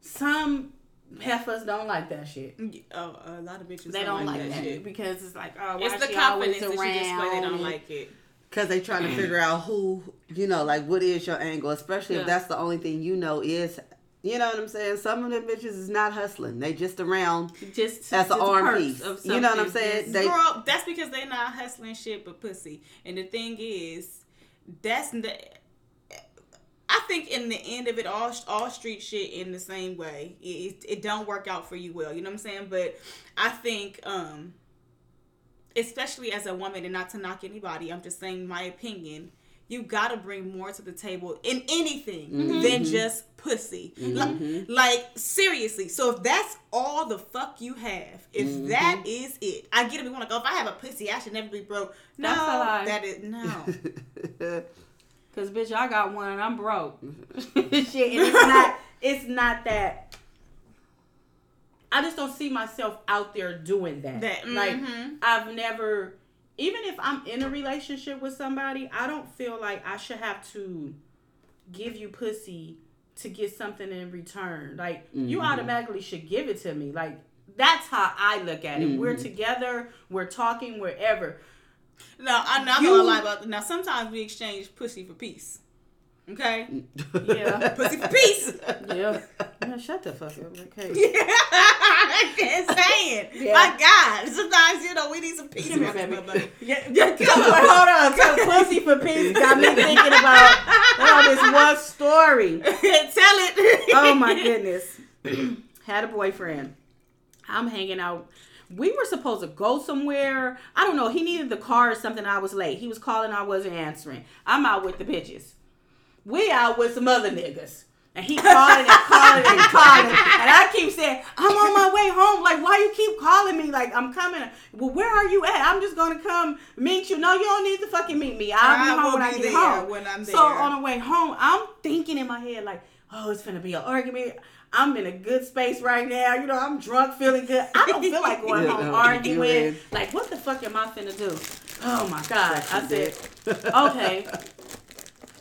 S1: Some heifers don't like that shit.
S3: Mm, oh, a lot of bitches
S1: They don't like,
S3: that
S1: that
S3: shit.
S1: because it's like, oh, why
S3: It's the
S1: she always
S3: confidence that display. They don't like it.
S4: Cause they trying to figure out who, you know, like what is your angle, especially
S1: Yeah.
S4: if that's the only thing you know is, you know what I'm saying. Some of them bitches is not hustling; they just around
S1: just
S4: as an
S1: just
S4: arm
S1: perks
S4: piece. You know what I'm
S1: something.
S4: saying? They
S3: Girl, that's because they not hustling shit but pussy. And the thing is, that's the. I think in the end of it, all all street shit in the same way. It, it it don't work out for you well. You know what I'm saying? But I think, um, especially as a woman, and not to knock anybody, I'm just saying my opinion. You gotta bring more to the table in anything mm-hmm. than mm-hmm. just pussy. Mm-hmm. Like, like seriously. So if that's all the fuck you have, if that is it, I get it. We want to go. If I have a pussy, I should never be broke. No,
S1: That's
S3: that is no. [laughs]
S1: Cause bitch, I got one and I'm broke. [laughs] [laughs] Shit, and it's not. It's not that. I just don't see myself out there doing that.
S3: That-
S1: like
S3: mhm.
S1: I've never, even if I'm in a relationship with somebody, I don't feel like I should have to give you pussy to get something in return. Like you automatically should give it to me. Like that's how I look at it. We're together. We're talking wherever.
S3: No, I'm not
S1: You-
S3: gonna lie about. Now, sometimes we exchange pussy for peace. Okay,
S1: Yeah.
S3: pussy for peace.
S1: Yeah. Man, shut the fuck up. Okay.
S3: Yeah. [laughs] I'm saying.
S1: Yeah.
S3: My God, sometimes you know we need some peace.
S1: Come here, baby. Yeah, yeah, come on, hold on. So pussy for peace got me thinking about oh, this one story. [laughs]
S3: Tell it.
S1: Oh my goodness. [clears throat] Had a boyfriend. I'm hanging out. We were supposed to go somewhere. I don't know. He needed the car or something. I was late. He was calling. I wasn't answering. I'm out with the bitches. We out with some other niggas. And he calling and calling and [laughs] calling. And I keep saying, I'm on my way home. Like, why you keep calling me? Like, I'm coming. Well, where are you at? I'm just going to come meet you. No, you don't need to fucking meet me. I'll
S3: I
S1: be home
S3: will
S1: when I get
S3: there
S1: home.
S3: when I'm
S1: So on the way home, I'm thinking in my head, like, oh, it's gonna be an argument. I'm in a good space right now. You know, I'm drunk, feeling good. I don't feel like going [laughs] home
S4: no,
S1: arguing. Like, what the fuck am I finna do? Oh my god! I said, [laughs] okay.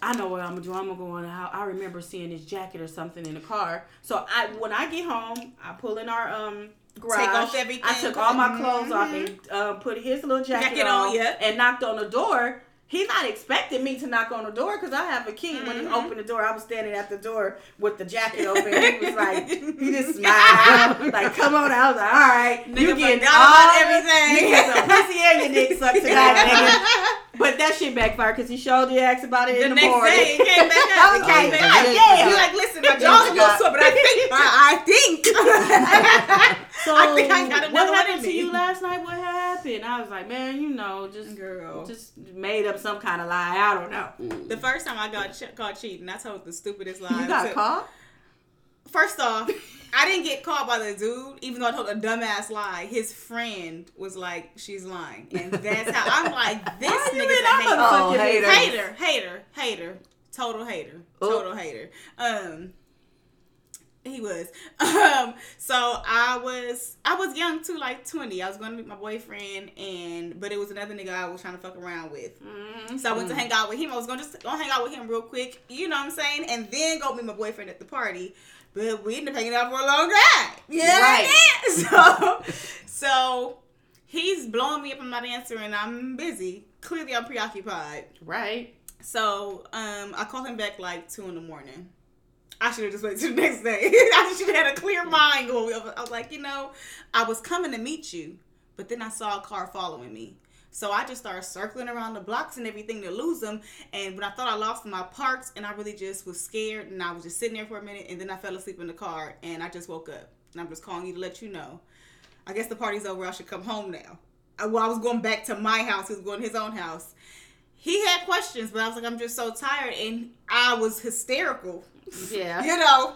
S1: I know what I'm gonna do. I'm gonna go on. I, I remember seeing his jacket or something in the car. So I, when I get home, I pull in our um garage.
S3: Take off everything.
S1: I took all my clothes off and uh, put his little jacket,
S3: Jacket
S1: on,
S3: on, yeah.
S1: and knocked on the door. He's not expecting me to knock on the door because I have a key. When
S3: Mm-hmm.
S1: he opened the door, I was standing at the door with the jacket open. he was [laughs] like, he just smiled, [laughs] like, "Come on!" I was like, "All right, you
S3: Nigga
S1: getting
S3: forgot
S1: all
S3: everything." [laughs]
S1: You get some pussy and your dick sucked tonight, nigga." But that shit backfired because he showed you asked about it
S3: The
S1: in the
S3: next
S1: morning.
S3: day, it came back up.
S1: Okay,
S3: came back
S4: God
S3: up.
S4: damn.
S3: You're like, listen, my jaw's a little sore, but I think, I, I think.
S1: So
S3: I think I got another
S1: what happened
S3: in
S1: to
S3: me.
S1: you last night? What happened? I was like, man, you know, just
S3: Girl.
S1: just made up some kind of lie. I don't know.
S3: The first time I got ch- caught cheating, I told the stupidest lie.
S1: You got
S3: So-
S1: caught?
S3: First off, I didn't get caught by the dude, even though I told a dumbass lie. His friend was like, "She's lying," and that's how I'm like, [laughs] "This
S1: Why you
S3: nigga's a
S1: our
S3: hater.
S4: Oh, hater.
S3: hater, hater, hater, total hater,
S4: Oh.
S3: total hater." Um, he was. [laughs] Um, so I was, I was young too, like twenty. I was going to meet my boyfriend, and but it was another nigga I was trying to fuck around with.
S1: Mm-hmm.
S3: So I went to hang out with him. I was gonna just go hang out with him real quick, you know what I'm saying, and then go meet my boyfriend at the party. But we ended up hanging out for a long time. Yeah,
S1: Right. [laughs]
S3: So, so he's blowing me up. I'm not answering. I'm busy. Clearly, I'm preoccupied.
S1: Right.
S3: So um, I call him back like two in the morning. I should have just waited till the next day. [laughs] I should have had a clear mind going. I was like, you know, I was coming to meet you, but then I saw a car following me. So I just started circling around the blocks and everything to lose them. And when I thought I lost my parts, and I really just was scared. And I was just sitting there for a minute and then I fell asleep in the car and I just woke up. And I'm just calling you to let you know. I guess the party's over. I should come home now. I, well, I was going back to my house. He was going to his own house he had questions, but I was like, I'm just so tired, and I was hysterical.
S1: Yeah.
S3: You know,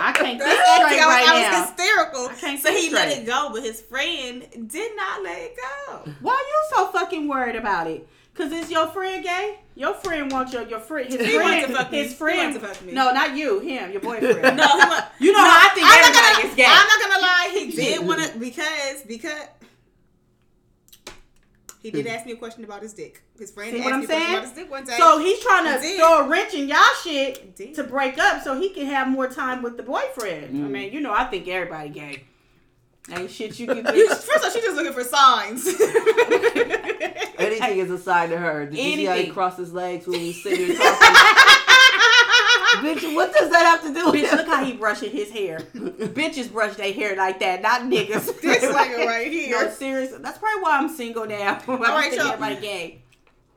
S1: I can't [laughs] think
S3: that's
S1: straight
S3: I was,
S1: right
S3: I was
S1: now.
S3: hysterical.
S1: I can't
S3: so he let it go, but his friend did not let it go.
S1: Why are you so fucking worried about it? Cause is your friend gay? Your friend wants your your friend. His
S3: He
S1: friend.
S3: wants to fuck me.
S1: his friend.
S3: wants to fuck me.
S1: No, not you. Him. Your [laughs] boyfriend.
S3: No,
S1: You know
S3: no,
S1: I think
S3: I'm not
S1: everybody
S3: gonna,
S1: is gay.
S3: I'm not gonna lie. He did want to because because he did hmm. ask me a question about his dick. His friend
S1: See
S3: asked
S1: what I'm
S3: me a question
S1: saying?
S3: about his dick one day.
S1: So he's trying to
S3: He did.
S1: throw a wrench in y'all shit to break up so he can have more time with the boyfriend. I hmm. mean, you know, I think everybody gay. Ain't shit you can
S3: You [laughs]
S1: do.
S3: just, first off, she's just looking for signs.
S4: Anything is a sign to her. Did you see how he
S1: Anything.
S4: crossed his legs when he was sitting [laughs] there talking? Bitch, what does that have to do with
S1: Bitch, look how he brushing his hair. Bitches brush their hair like that, not niggas. [laughs]
S3: This nigga right [laughs] here.
S1: No, seriously. That's probably why I'm single now. [laughs] I
S3: right, y'all.
S1: everybody gay.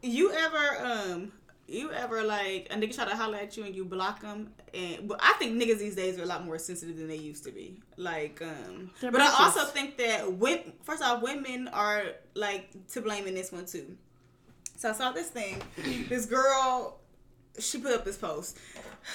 S3: You ever um you ever like a nigga try to holler at you and you block them and but I think niggas these days are a lot more sensitive than they used to be. Like um
S1: They're
S3: but I also think that when, first off women are like to blame in this one too. So I saw this thing. This girl she put up this post.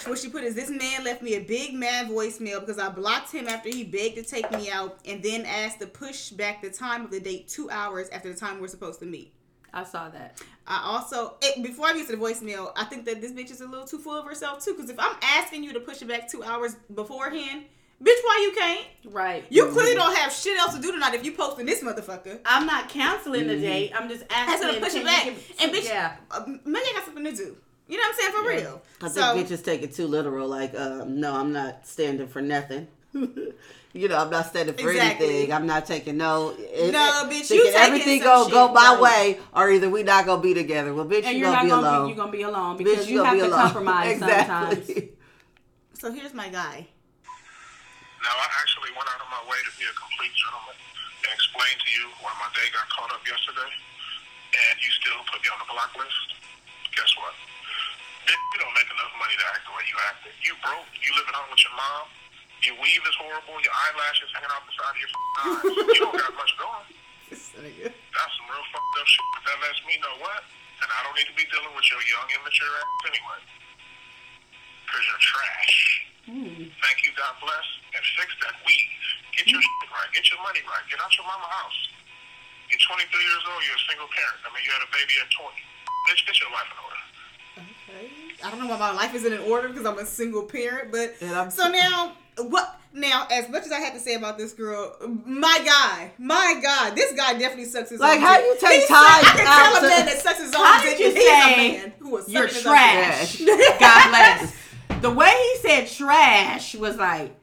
S3: What she put is this man left me a big mad voicemail because I blocked him after he begged to take me out and then asked to push back the time of the date two hours after the time we're supposed to meet.
S1: I saw that.
S3: I also it, before I get to the voicemail, I think that this bitch is a little too full of herself too. Because if I'm asking you to push it back two hours beforehand, bitch, why you can't?
S1: Right.
S3: You clearly don't have shit else to do tonight if you posting this motherfucker.
S1: I'm not canceling the date. I'm just asking.
S3: Asking to push it back,
S1: give-
S3: and bitch,
S1: Yeah.
S3: uh, maybe I got something to do. You know what I'm saying for
S1: Yeah.
S3: real.
S4: I
S3: so
S4: think bitches take it too literal. Like, um, no, I'm not standing for nothing. [laughs] you know, I'm not standing for
S3: Exactly.
S4: anything. I'm not taking no. It,
S3: No, bitch, you taking
S4: everything
S3: some
S4: gonna go my
S3: right.
S4: way, or either we not gonna be together. Well, bitch,
S1: And
S4: you
S1: you're
S4: gonna
S1: not
S4: be
S1: gonna
S4: alone.
S1: be. You're gonna be alone
S4: bitch,
S1: because you,
S4: gonna
S1: have
S4: be
S1: to
S4: alone.
S1: compromise [laughs] sometimes.
S4: exactly.
S3: so here's my guy.
S6: Now, I actually went out of my way to be a complete gentleman and explain to you why my day got caught up yesterday, and you still put me on the block list. Guess what? You don't make enough money to act the way you acted. You broke. You live at home with your mom. Your weave is horrible. Your eyelashes hanging out the side of your eyes. [laughs] You don't got much going. That's some real fucked up shit. But that lets me know what? And I don't need to be dealing with your young, immature ass anyway. Because you're trash. Hmm. Thank you, God bless. And fix that weave. Get your hmm. shit right. Get your money right. Get out your mama house. You're 23 years old. You're a single parent. I mean, you had a baby at 20. Bitch, get your life in order.
S3: I don't know why my life isn't in order because I'm a single parent, but
S4: And I'm-
S3: so now what? Now, as much as I had to say about this girl, my guy, my God, this guy definitely sucks his
S4: Like,
S3: own Like,
S4: how
S3: dick.
S4: you take time
S3: suck- I can
S4: out
S3: tell a man that sucks his own
S1: How
S3: dick.
S1: did you
S3: and he's a
S1: say?
S3: man. who was
S1: You're
S3: sucking
S1: trash. God bless. The way he said trash was like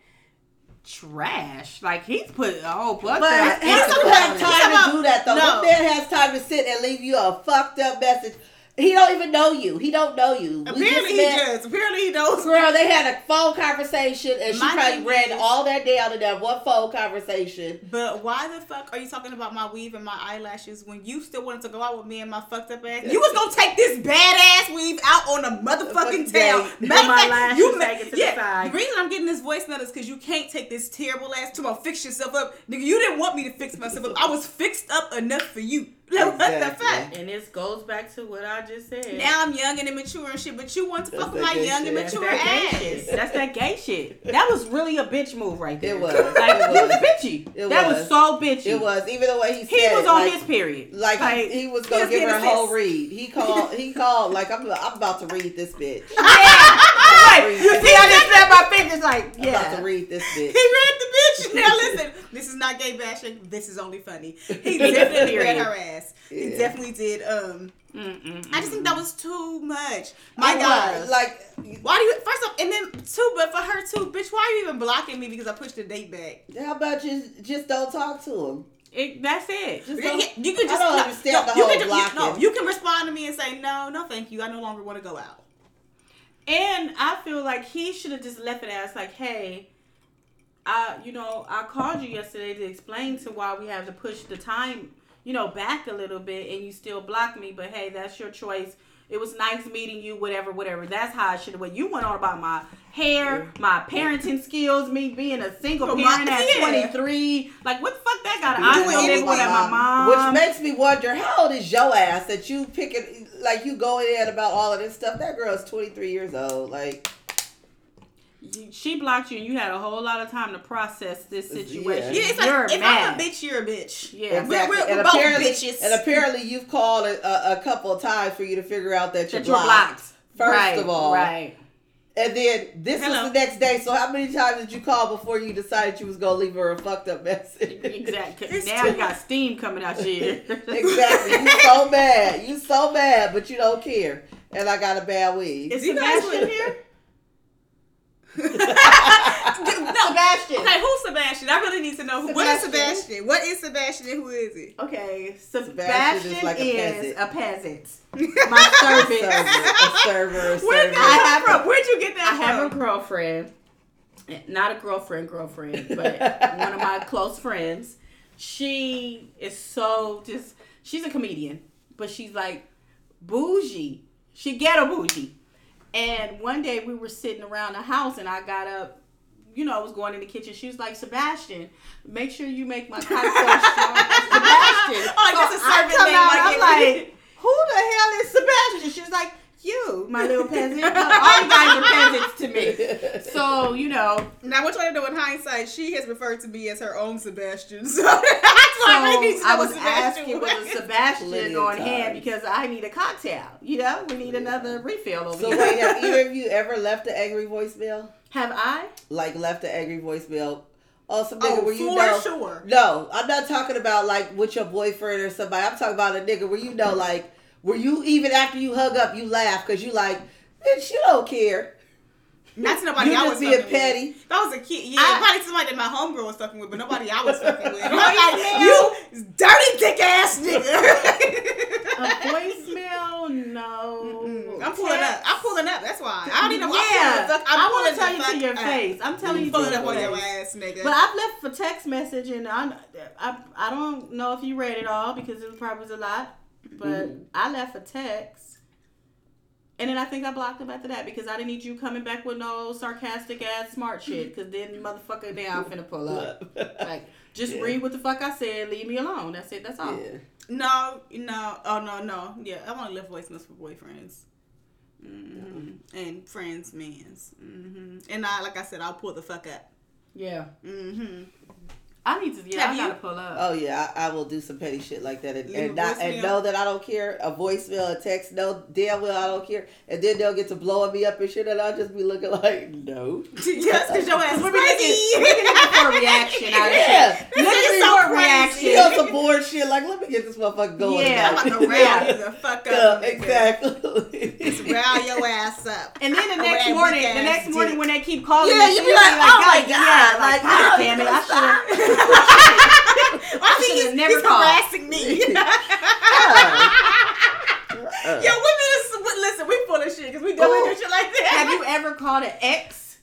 S1: trash. Like he's put a whole bunch
S4: But
S1: of
S4: he doesn't have time to do that though.
S3: no.
S4: No. man has time to sit and leave you a fucked up message. He don't even know you. He don't know you. We
S3: Apparently he
S4: met-
S3: does. Apparently he knows.
S4: Girl, they had a phone conversation and she
S3: My
S4: probably
S3: thing
S4: ran
S3: is-
S4: all that down in that one phone conversation.
S3: But why the fuck are you talking about my weave and my eyelashes when you still wanted to go out with me and my fucked up ass? You was gonna take this badass weave out on a motherfucking tail.
S4: date.
S3: Matter
S1: my
S3: fact,
S1: lashes
S3: you ma-
S1: taken to the
S3: yeah,
S1: side.
S3: The reason I'm getting this voice note is because you can't take this terrible ass to my fix yourself up. Nigga, you didn't want me to fix myself up. I was fixed up enough for you. Like, [laughs] what the fuck?
S1: And this goes back to what I just said.
S3: Now I'm young and immature and shit, but you want to
S4: That's
S3: fuck with my young and
S4: shit.
S1: That's
S3: mature
S1: that gay
S3: ass.
S1: shit. That's that gay shit. [laughs] That was really a bitch move right there.
S4: It was. [laughs]
S1: Like
S4: It
S1: it was
S4: was.
S1: bitchy.
S4: It
S1: that was.
S4: was.
S1: so bitchy.
S4: It was even the way he
S1: He
S4: said
S1: was on
S4: like,
S1: his period.
S4: Like, he, he was gonna
S3: was
S4: give her a whole read. He called. He called like I'm. I'm about to read this bitch.
S1: Right. You see, I just snapped my fingers like,
S4: I'm about to read this [laughs] bitch.
S3: He read the bitch. [laughs] Now listen, this is not gay bashing. This is only funny. He [laughs] definitely read her ass. He definitely did. Um. I just think that was too much. My God,
S4: like
S3: why do you? First off, and then two, but for her too, bitch. Why are you even blocking me because I pushed the date back?
S4: how about you just don't talk to him?
S1: It, that's it.
S4: Just
S3: Yeah, you can
S4: I
S3: just
S4: don't
S3: no,
S4: understand
S3: no,
S4: the
S3: you
S4: whole
S3: can, ju- you- no, you can respond to me and say no, no, thank you. I no longer want to go out.
S1: And I feel like he should have just left it as like, hey, I, you know, I called you yesterday to explain to why we have to push the time, you know, back a little bit, and you still blocked me. But hey, that's your choice. It was nice meeting you, whatever, whatever. That's how I should have went. You went on about my hair, my parenting skills, me being a single
S3: Oh, my-
S1: parent at
S3: yeah.
S1: 23. Like, what the fuck that got? I live with my mom.
S4: Which makes me wonder how old is your ass that you picking like you going in about all of this stuff. That girl's 23 years old. Like
S1: she blocked you, and you had a whole lot of time to process this situation.
S3: Yeah, it's like
S1: You're
S3: if
S1: mad.
S3: I'm a bitch, you're a bitch.
S1: Yeah.
S3: We're- we're- we're both bitches.
S4: and apparently you've called a, a, a couple of times for you to figure out that you're,
S1: that you're
S4: blocked.
S1: blocked.
S4: First
S1: right,
S4: of all,
S1: right.
S4: and then this
S3: Hello.
S4: was the next day. So how many times did you call before you decided you was gonna leave her a fucked up message? [laughs]
S1: Exactly. Now you got steam coming out here. [laughs]
S4: exactly. You so mad. You so mad, but you don't care. And I got a bad weed.
S1: Is
S3: You guys
S1: Sebastian
S3: would-
S1: here?
S3: No,
S1: Sebastian.
S3: Okay, who's Sebastian? I really need to know who. What is
S1: Sebastian.
S3: Sebastian? What is Sebastian and who is he?
S1: Okay,
S4: Sebastian
S1: Sebastian,
S4: is like a
S1: is
S4: peasant.
S1: a peasant. [laughs] My servant.
S4: server, a server,
S3: Where'd that
S1: I have
S3: come from? Where'd you get that?
S1: I
S3: that
S1: have a girlfriend, not a girlfriend, girlfriend, but [laughs] one of my close friends. She is so just. She's a comedian, but she's like bougie. She ghetto bougie. And one day we were sitting around the house, and I got up. You know, I was going in the kitchen. She was like, "Sebastian, make sure you make my [laughs] cocktail strong." Sebastian.
S3: Oh, like, that's a
S1: I
S3: servant name,
S1: out,
S3: like
S1: I'm like, who the hell is Sebastian? She's like, you, my little peasant. All you guys are peasants to me. So, you know,
S3: Now, what you want to know in hindsight, she has referred to me as her own Sebastian. [laughs] So that's why I really need to know
S1: I was
S3: Sebastian
S1: asking
S3: was.
S1: was Sebastian
S4: Plenty
S1: on hand because I need a cocktail. You know, we need another refill over
S4: So
S1: here.
S4: wait, have [laughs] either of you ever left an angry voicemail?
S1: Have I?
S4: Like left an angry voicemail? Oh, some nigga
S3: Oh,
S4: where you
S3: for
S4: know.
S3: sure.
S4: No, I'm not talking about like with your boyfriend or somebody. I'm talking about a nigga where you know, like, where you even after you hug up, you laugh because you like, bitch, you don't care.
S3: Not to nobody
S4: You
S3: I
S4: just
S3: was
S4: being
S3: fucking
S4: petty.
S3: With. That was a kid. Yeah,
S1: I-
S3: probably somebody that my homegirl was fucking with, but nobody I was fucking with. [laughs] [laughs]
S1: Voicemail?
S3: you dirty dick ass nigga.
S1: A
S3: nigga.
S1: voicemail? No.
S3: I'm pulling up. I'm pulling up. That's why. I don't even know.
S1: Yeah,
S3: I'm pulling the. I'm
S1: I want to tell you to your
S3: up.
S1: face. I'm telling you
S3: I'm
S1: to
S3: pulling
S1: your
S3: up on your
S1: face.
S3: ass, nigga.
S1: But I've left for text message and I, I, I don't know if you read it all because it probably was a lot. But
S3: Mm-hmm.
S1: I left a text. And then I think I blocked him after that because I didn't need you coming back with no sarcastic ass smart shit. Because then motherfucker, then I'm finna pull up. [laughs] Like, just
S4: Yeah.
S1: read what the fuck I said. Leave me alone. That's it. That's all.
S4: Yeah.
S3: no, no, oh no, no. Yeah, I've only left voicemails for boyfriends. hmm And friends, mans. hmm And I, like I said, I'll pull the fuck up.
S1: Yeah.
S3: hmm
S1: I need to. Yeah,
S3: Have
S1: I gotta
S3: you-
S1: pull up.
S4: Oh yeah, I, I will do some petty shit like that and, and not and know that I don't care. A voicemail, a text, no damn well I don't care. And then they'll get to blowing me up and shit, and I'll just be looking [laughs] like, no. [laughs]
S3: yes, because your ass is
S1: We're looking,
S3: crazy.
S1: we're looking for a [laughs] reaction out of
S4: Yeah.
S1: shit.
S3: This
S1: Looking
S3: is so
S1: for a
S3: crazy.
S1: reaction.
S4: You know some bored shit. Like, let me get this motherfucker going.
S1: Yeah.
S3: I'm
S4: tonight.
S3: about to round you the fuck up. nigga.
S4: exactly.
S3: It's rile your ass up.
S1: And then the next morning, the next morning when they keep calling,
S4: Yeah,
S1: you
S4: you be like, oh my God,
S1: yeah, like,
S4: like,
S1: God
S4: how
S1: damn it, I should have.
S3: I think he's,
S1: never
S3: he's
S1: called.
S3: harassing me. [laughs] [laughs] Yo, women is listen. We full of shit because we don't do shit like that.
S1: Have you ever called an ex?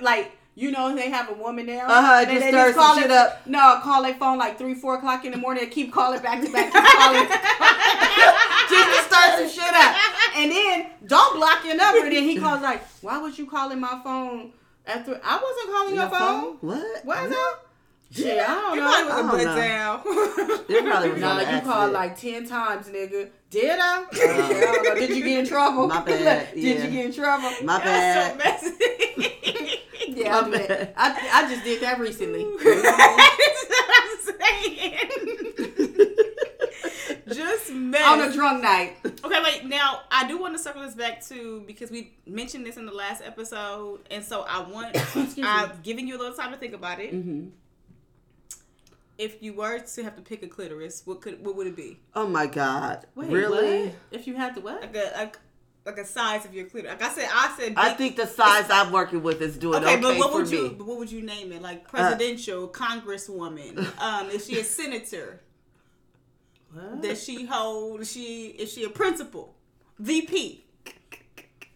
S1: Like, you know, they have a woman now.
S4: Uh-huh,
S1: and then
S4: just
S1: they
S4: stir some
S1: call
S4: shit
S1: it-
S4: up.
S1: No, call their phone like three, four o'clock in the morning and keep calling back to back, keep calling. [laughs] just to start some shit up. And then don't block your number. Then he calls like, why was you calling my phone after I wasn't calling your,
S4: Your
S1: phone?
S4: phone? What?
S1: What is that? Shit, I don't
S3: You
S1: know.
S3: probably was a
S4: I
S3: butt
S4: don't
S3: down.
S4: It probably was
S1: Nah, you
S4: accident.
S1: called like ten times, nigga. Did I? Shit, [laughs] I. Did you get in trouble?
S4: My [laughs] bad,
S1: Did
S4: yeah.
S1: you get in trouble?
S4: My
S3: That's
S4: bad.
S3: so messy. [laughs]
S1: Yeah,
S4: My
S1: I,
S4: bad.
S1: I, I just did that recently.
S3: That's what I'm saying. Just mess.
S1: On a drunk night.
S3: Okay, wait. Now I do want to circle this back to because we mentioned this in the last episode, and so I want [coughs] I've given you a little time to think about it.
S4: Mm-hmm.
S3: If you were to have to pick a clitoris, what could what would it be?
S4: Oh my God.
S1: Wait,
S4: really?
S1: what? If you had to what?
S3: Like a like, like a size of your clitoris. Like I said, I said.
S4: I think the size I'm working with is doing okay,
S3: Okay, but what
S4: for
S3: would you
S4: me. Uh,
S3: but what would you name it? Like presidential, congresswoman. Um, is she a senator?
S1: What?
S3: Does she hold? Is she is she a principal, VP,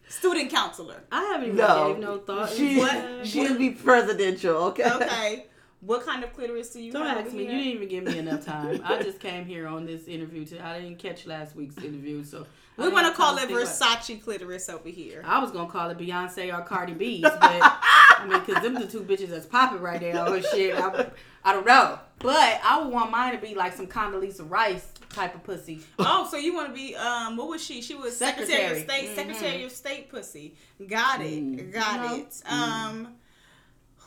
S3: student counselor?
S1: I haven't even
S4: No.
S1: gave no thought.
S4: She,
S1: What?
S4: she'll be presidential, okay?
S3: Okay, what kind of clitoris do you
S1: Don't
S3: have?
S1: ask me. You didn't even give me enough time. I [laughs] just came here on this interview. To, I didn't catch last week's interview, so
S3: We want to call it Versace clitoris over here.
S1: I was gonna call it Beyonce or Cardi B's, but I mean, cause them the two bitches that's popping right now and shit. I, I don't know, but I would want mine to be like some Condoleezza Rice type of pussy.
S3: Oh, so you want to be um? What was she? She was Secretary,
S1: Secretary.
S3: of State.
S1: Mhm.
S3: Secretary of State pussy. Got it. Got
S1: No.
S3: it. Um,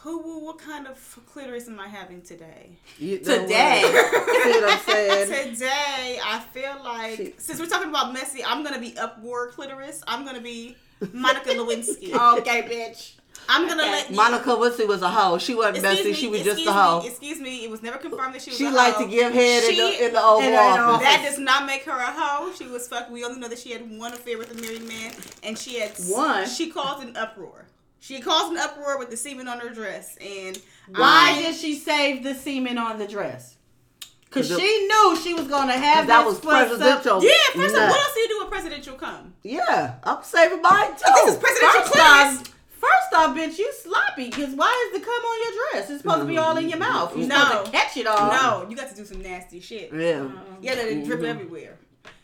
S3: who? What kind of clitoris am I having today?
S4: You know
S1: Today.
S4: what? What I'm saying? [laughs]
S3: Today, I feel like
S4: She-
S3: since we're talking about messy, I'm gonna be upward clitoris. I'm gonna be Monica [laughs] Lewinsky.
S1: okay, bitch.
S3: I'm gonna
S1: Okay.
S3: let you.
S4: Monica Woodsy was a hoe. She wasn't
S3: Excuse
S4: messy.
S3: me,
S4: she was just a
S3: me,
S4: hoe.
S3: Excuse me. It was never confirmed that she was.
S4: She
S3: a
S4: liked
S3: hoe.
S4: to give head in the, in the Oval
S1: in the
S4: Office.
S3: That does not make her a hoe. She was fuck. We only know that she had one affair with a married man, and she had
S1: One?
S3: She caused an uproar. She caused an uproar with the semen on her dress, and
S1: Why
S3: I-
S1: did she save the semen on the dress?
S4: Because
S1: she knew she was gonna have
S4: that
S1: that
S4: was
S1: split
S4: presidential.
S3: Yeah, first of all, what else do you do with presidential cum?
S4: Yeah, I'm saving mine too.
S3: This is presidential
S1: First off, first off, bitch, you sloppy. Cause why is the cum on your dress? It's supposed to be all in your mouth. You're
S3: No.
S1: supposed to catch it all.
S3: No, you got to do some nasty shit.
S4: yeah.
S3: Um, yeah, let it drip mm-hmm. everywhere.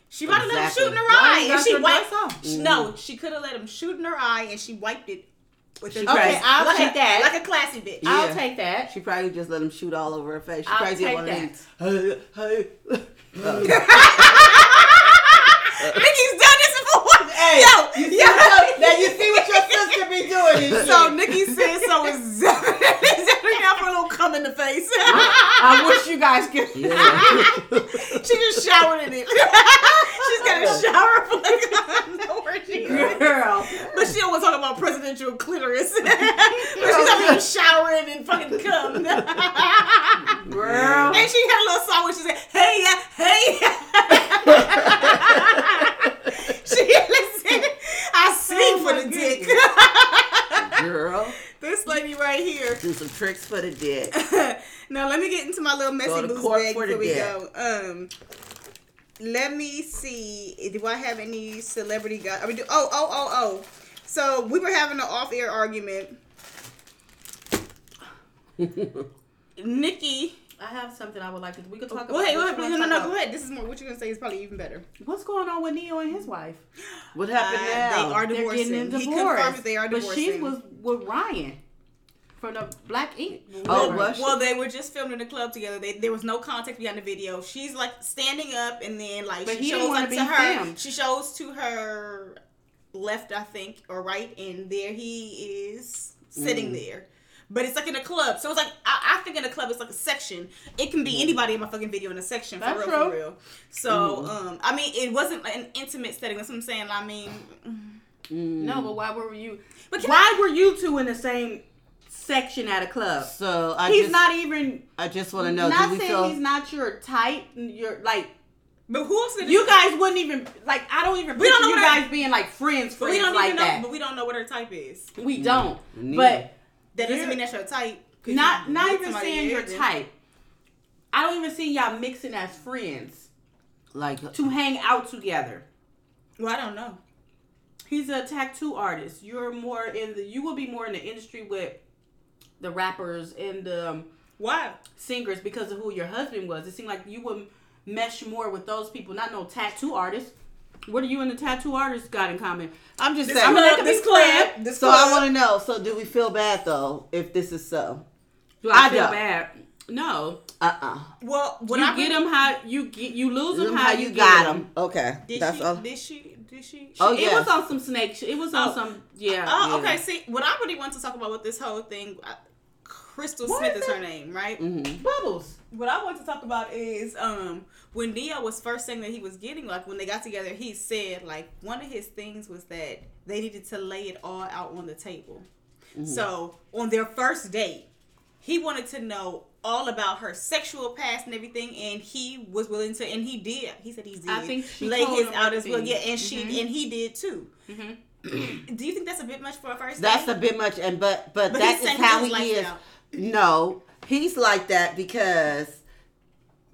S3: She might have let him shoot in her eye, and she wiped.
S1: dress off?
S3: She- No, she could have let him shoot in her eye, and she wiped it with her
S4: She
S3: dress.
S1: Okay, I'll
S3: like
S1: take that.
S3: like a classy bitch.
S4: Yeah.
S1: I'll take that.
S4: She probably just let him shoot all over her face. She
S1: I'll
S4: probably
S1: take
S4: one
S1: that.
S4: of these. Hey, [laughs] hey.
S3: Nikki's done this before.
S1: Hey,
S3: yo,
S1: you see
S3: yo.
S1: now you see what your sister be doing.
S3: So
S1: shit.
S3: Nikki said so is definitely [laughs] [laughs] out for a little cum in the face.
S1: I wish you guys could.
S4: Yeah. [laughs]
S3: she just showered in it. [laughs] She's got a shower full of cum. [laughs] Where she.
S1: Girl.
S3: But she don't want to talk about presidential clitoris. but she's talking about showering and fucking cum.
S1: Girl.
S3: And she had a little song where she said, "Hey ya, hey ya." she listen. I sing
S1: Oh
S3: for
S1: my
S3: the dick.
S4: Girl, [laughs]
S3: this lady right here.
S4: do some tricks for the dick. [laughs]
S3: now let me get into my little messy boots bag before we
S4: dick.
S3: go. Um, let me see. Do I have any celebrity guys? Do, oh, oh, oh, oh. So we were having an off-air argument. [laughs] Nikki,
S1: I have something I would like to. We could talk about.
S3: go ahead, go ahead, no, no, no, go ahead. This is more. What you're gonna say is probably even better.
S1: What's going on with Ne-Yo and his wife?
S4: What happened
S3: Uh,
S4: now?
S3: They are
S1: They're
S3: divorcing.
S1: getting a
S3: He
S1: divorce.
S3: confirmed they are divorcing.
S1: but she was with Ryan from the Black Ink.
S4: Oh,
S1: whatever.
S4: was she?
S3: Well, they were just filmed in the club together. They, there was no context behind the video. She's like standing up, and then like
S1: But
S3: she
S1: he
S3: shows
S1: wanna
S3: up to her.
S1: filmed.
S3: She shows to her left, I think, or right, and there he is sitting
S1: Mm.
S3: there. But it's like in a club, so it's like I, I think in a club it's like a section. It can be anybody in my fucking video in a section for
S1: That's
S3: real,
S1: true.
S3: for real. So, mm-hmm. um, I mean, it wasn't an intimate setting. That's what I'm saying. I mean, mm.
S1: No, but why were you?
S3: But can
S1: why were you two in the same section at a club?
S4: So I
S1: he's
S4: just,
S1: not even.
S4: I just want to know.
S1: not
S4: do we
S1: saying
S4: feel?
S1: he's not your type. You're like
S3: But who else
S1: You guys wouldn't even like. I don't even.
S3: We don't know
S1: you
S3: what her-
S1: guys being like friends.
S3: But
S1: Friends
S3: we don't
S1: like
S3: even know.
S1: that.
S3: But we don't know what her type is.
S1: we don't.
S4: Mm, neither.
S1: But
S3: That doesn't
S1: You're-
S3: mean that's your type.
S1: not
S3: you
S1: not even saying your type. I don't even see y'all mixing as friends
S4: Like
S1: to hang out together.
S3: Well, I don't know.
S1: He's a tattoo artist. You're more in the. You will be more in the industry with the rappers and the um,
S3: Why?
S1: singers because of who your husband was. It seemed like you would mesh more with those people, not no tattoo artists. What do you and the tattoo artist got in common?
S4: I'm just
S3: This
S4: saying.
S1: gonna
S3: club,
S1: make a
S3: this
S1: big plan.
S3: club, this
S4: so
S3: club.
S4: I want to know. So do we feel bad though if this is so?
S1: Do I,
S4: I
S1: feel
S4: don't.
S1: bad? No.
S4: Uh uh
S3: Well, when
S1: you
S3: I
S1: get them how you get you lose them how, you,
S4: got
S1: get
S4: them. Okay,
S3: Did
S4: that's
S3: she?
S4: all.
S3: Did she? Did she?
S4: Oh,
S1: It
S4: yes.
S1: was on some snake. Shit. It was on
S3: Oh.
S1: some yeah.
S3: Oh,
S1: yeah.
S3: okay. See, what I really want to talk about with this whole thing, uh, Crystal
S1: What
S3: Smith
S1: is
S3: is her name, right?
S4: Mhm.
S1: Bubbles.
S3: What I want to talk about is um when Ne-Yo was first saying that he was getting like when they got together, he said like one of his things was that they needed to lay it all out on the table. So on their first date, he wanted to know all about her sexual past and everything, and he was willing to, and he did. He said he did.
S1: I think she
S3: lay his out as well. Yeah, and she
S1: Mhm.
S3: and he did too.
S1: Mhm. [clears throat]
S3: Do you think that's a bit much for a first
S4: That's
S3: date?
S4: a bit much, and but but,
S3: But
S4: that
S3: he's
S4: is
S3: saying
S4: how
S3: his
S4: he is.
S3: lifestyle.
S4: No, he's like that because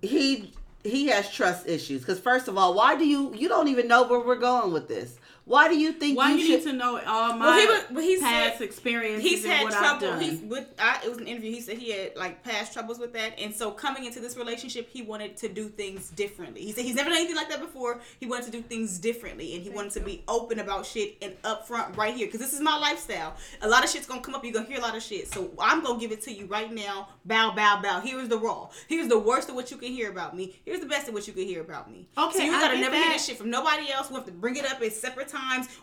S4: he he has trust issues. Because first of all, why do you you don't even know where we're going with this? Why do you think
S1: Why
S4: you
S1: you
S4: should?
S1: need to know all my
S3: Well, he was- well, he
S1: past
S3: said
S1: experiences
S3: He's
S1: and
S3: had
S1: what
S3: trouble.
S1: I've
S3: He's
S1: done?
S3: with. I, it was an interview. He said he had like past troubles with that, and so coming into this relationship, he wanted to do things differently. He said he's never done anything like that before. He wanted to do things differently, and he wanted to be open about shit and upfront right here because this is my lifestyle. A lot of shit's gonna come up. You're gonna hear a lot of shit, so I'm gonna give it to you right now. Bow, bow, bow. Here's the raw. Here's the worst of what you can hear about me. Here's the best of what you can hear about me.
S1: Okay,
S3: so you gotta
S1: get
S3: never hear
S1: that.
S3: this shit from nobody else. We have to bring it up at separate times.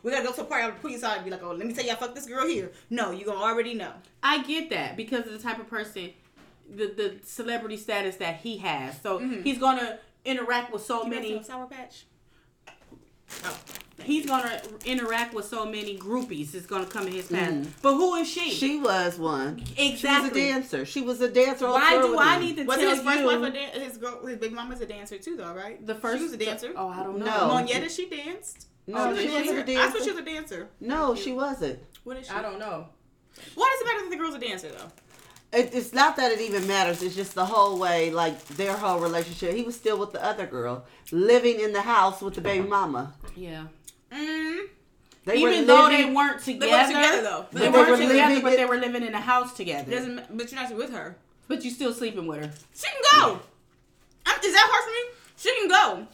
S3: We gotta go to a party. I'll put you aside and be like, oh, let me tell you, I fucked this girl here. No, you gonna already know.
S1: I get that because of the type of person, the the celebrity status that he has. So
S3: Mm-hmm.
S1: he's gonna interact with so
S3: You
S1: many.
S3: many sour patch. Oh,
S1: He's gonna interact with so many groupies. It's gonna come in his path.
S3: Mm-hmm.
S1: But who is she?
S4: She was one. Exactly. She was a dancer. She was a dancer. on
S1: Why do I need to
S3: was
S1: tell
S3: his first
S1: you?
S3: wife a dan- his girl? His big mama's a dancer too, though, right?
S1: the first
S3: she was a dancer.
S1: Oh, I don't know.
S4: No.
S3: Monyetta, she danced.
S4: No,
S1: Oh,
S3: she
S1: did
S3: was a dancer.
S4: a
S3: I thought she was a dancer.
S4: No, she wasn't.
S3: What is she?
S1: I don't know.
S3: Why does it matter that the girl's a dancer though?
S4: It, it's not that it even matters. It's just the whole way, like their whole relationship. He was still with the other girl, living in the house with the baby mama.
S1: Yeah.
S3: Mm.
S4: They
S1: Even
S4: were
S1: though
S4: living,
S1: they weren't together,
S3: They weren't together though.
S1: They,
S4: But they
S1: weren't
S4: were
S1: together,
S4: living
S1: but
S4: it-
S1: they were living in a house together.
S3: Doesn't. But you're not with her.
S1: But you're still sleeping with her.
S3: She can go. I'm, is that hard for me? She can go.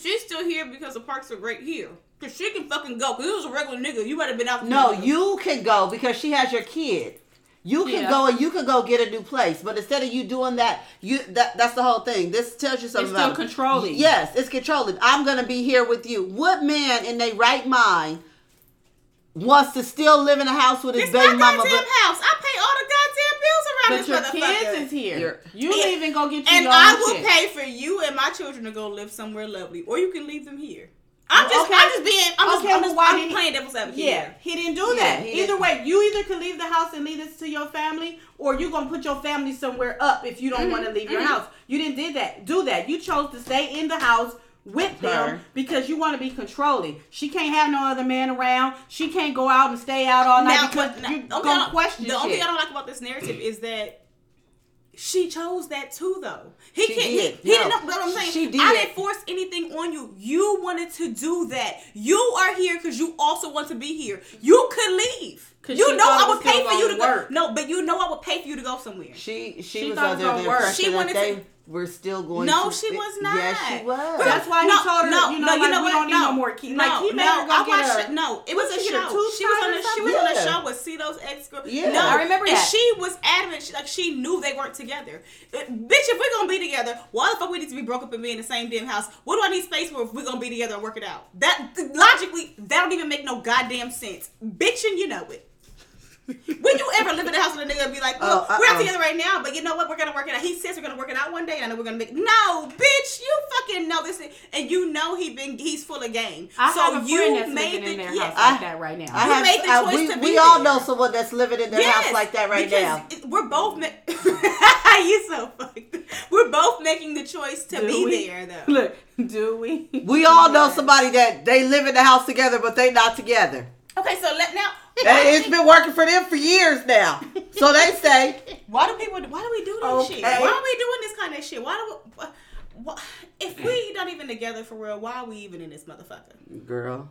S3: She's still here because the parks are great here. Cause she can fucking go. Cause it was a regular nigga. You might have been out.
S4: No, you can go because she has your kid. You can
S1: Yeah.
S4: go and you can go get a new place, but instead of you doing that, you that that's the whole thing. This tells you something
S1: It's still
S4: about
S1: controlling.
S4: Yes, it's controlling. I'm gonna be here with you. What man in their right mind wants to still live in a house with his
S3: It's my
S4: baby
S3: goddamn
S4: mama? But
S3: house. I pay all the goddamn bills around
S1: But your kids is here.
S4: You're-
S1: you
S3: Yeah.
S1: leave and go get you
S3: and
S1: your
S3: I will
S1: shit.
S3: pay for you and my children to go live somewhere lovely, or you can leave them here. I'm
S1: Well,
S3: just,
S1: okay.
S3: I'm just being, I'm just, I'm just
S1: why
S3: I'm playing devil's advocate.
S1: Yeah,
S3: here.
S1: he didn't do that.
S4: he
S1: either way, you either can leave the house and leave this to your family, or you're gonna put your family somewhere up if you don't
S3: Mm-hmm,
S1: want to leave your house. You didn't did that. Do that. You chose to stay in the house with
S4: Her.
S1: them because you want to be controlling. She can't have no other man around. She can't go out and stay out all night
S3: Now,
S1: because
S3: but- now,
S1: you're
S3: the only thing I
S1: gonna question
S3: The only thing I don't like about this narrative is that she chose that too, though. He
S4: She
S3: can't.
S4: did.
S3: He, he
S4: No.
S3: didn't know. But I'm saying,
S4: She did.
S3: I didn't force anything on you. You wanted to do that. You are here because you also want to be here. You could leave. You know I would pay for you to
S1: gonna
S3: go. No, but you know I would pay for you to go somewhere.
S4: she she,
S1: She
S4: was
S1: thought it
S4: under the
S1: work.
S4: impression
S3: She
S4: that
S3: wanted
S4: they
S3: to-
S4: were still going.
S3: No,
S4: to,
S3: she was not.
S4: Yes, she was.
S1: That's why he told her, you know, like, we don't need no
S3: no,
S1: more kids.
S3: No,
S1: Like, he made
S3: no,
S1: her go
S3: I
S1: get
S3: watched
S1: a-
S3: it. No, it was
S1: What,
S3: a
S1: she
S3: show. She was on
S1: tied
S3: a she was on a show with Cito's ex girl.
S4: Yeah.
S3: no,
S1: I remember
S3: and
S1: that.
S3: she was adamant. She, like she knew they weren't together. Bitch, if we're gonna be together, why the fuck we need to be broke up and be in the same damn house? What do I need space for if we're gonna be together and work it out? That logically, that don't even make no goddamn sense. Bitch, and you know it. When you ever live in a house with a nigga and be like, well,
S4: Oh,
S3: we're not
S4: uh-uh.
S3: together right now, but you know what? We're gonna work it out. He says we're gonna work it out one day, and I know we're gonna make. No, bitch, you fucking know this, and you know he been he's full of game.
S1: I
S3: so
S1: have a
S3: you
S1: friend that's
S3: made
S1: living
S3: the
S1: in their
S3: yes.
S1: house like that right now.
S4: I
S3: You
S4: have,
S3: made the
S4: uh,
S3: I-
S4: we,
S3: to
S4: we all
S3: there.
S4: know someone that's living in their
S3: Yes,
S4: house like that right now.
S3: it- We're both. Ma- [laughs] you so fucked. We're both making the choice to
S1: Do
S3: be
S1: we?
S3: there, though. [laughs]
S1: Look, do we?
S4: We all know somebody that they live in the house together, but they not together.
S3: Okay, so let now.
S4: And it's been working for them for years now. So they say,
S3: Why do people? Why do we do this shit? Why are we doing this kind of shit? Why do? We, why, why, if we not even together for real, why are we even in this motherfucker?
S4: girl,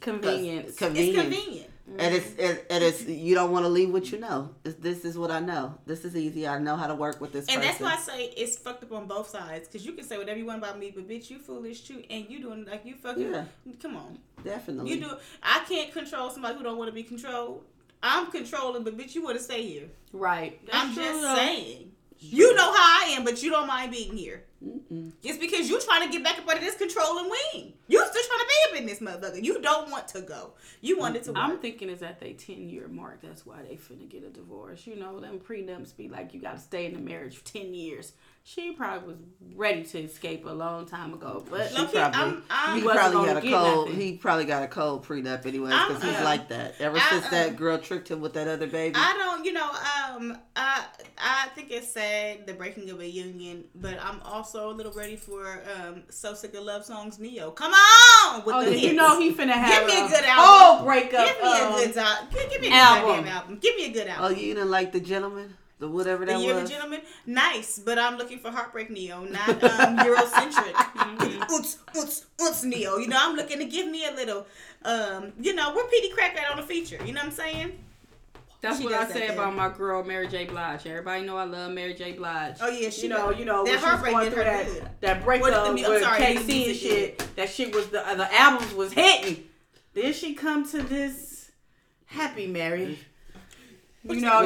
S1: Convenience.
S3: It's
S4: convenient.
S3: convenient.
S4: And it's mm-hmm. and, and it's you don't want to leave what you know. It's, this is what I know. This is easy. I know how to work with this
S3: And that's why I say it's fucked up on both sides. Cause you can say whatever you want about me, but bitch, you foolish too, and you doing like you fucking.
S4: Yeah.
S3: Come on,
S4: Definitely.
S3: you do. I can't control somebody who don't want to be controlled. I'm controlling, but bitch, you want to stay here.
S1: Right. That's
S3: I'm
S1: true,
S3: just
S1: though.
S3: saying. You know how I am, but you don't mind being here.
S4: Mm-mm.
S3: It's because you trying to get back up under this controlling wing. You still trying to be up in this motherfucker. You don't want to go. You wanted to work.
S1: I'm thinking it's at their 10 year mark. That's why they finna get a divorce. You know, them prenups be like, you gotta stay in the marriage for 10 years. She probably was ready to escape a long time ago. But
S4: She probably,
S3: I'm- I'm-
S4: he probably had a cold.
S1: nothing.
S4: He probably got a cold prenup anyway because he's
S3: uh,
S4: like that. Ever
S3: I,
S4: since
S3: uh,
S4: that girl tricked him with that other baby.
S3: I don't, you know, um, I I think it's sad the breaking of a union, but I'm also a little ready for um, so sick of love songs. Ne-Yo, come on with
S1: oh, you
S3: hits.
S1: know he finna have
S3: Give me a
S1: a
S3: good
S1: whole
S3: album.
S1: breakup.
S3: Give me a
S1: um,
S3: good time. Give, give me a good
S1: album.
S3: goddamn album. Give me a good album.
S4: oh, you didn't like the gentleman, the whatever
S3: the
S4: that
S3: Year of
S4: was.
S3: the Gentleman, nice, but I'm looking for Heartbreak Ne-Yo, not um, Eurocentric. [laughs] Oots, oots, oots, Ne-Yo. You know, I'm looking to give me a little, um, you know, we're Petey Crack that on the feature. You know what I'm saying?
S1: That's
S3: She
S1: what I
S3: that
S1: say
S3: there.
S1: about my girl Mary J. Blige. Everybody know I love Mary J. Blige.
S3: Oh, yeah, she
S1: you know, you know,
S3: That
S1: when she was
S3: heartbreak
S1: going through that
S3: good.
S1: that breakup
S3: What the-
S1: with
S3: sorry, the
S1: K-Ci and
S3: music
S1: shit. That shit was the the albums was hitting. Then she come to this happy Mary. You know,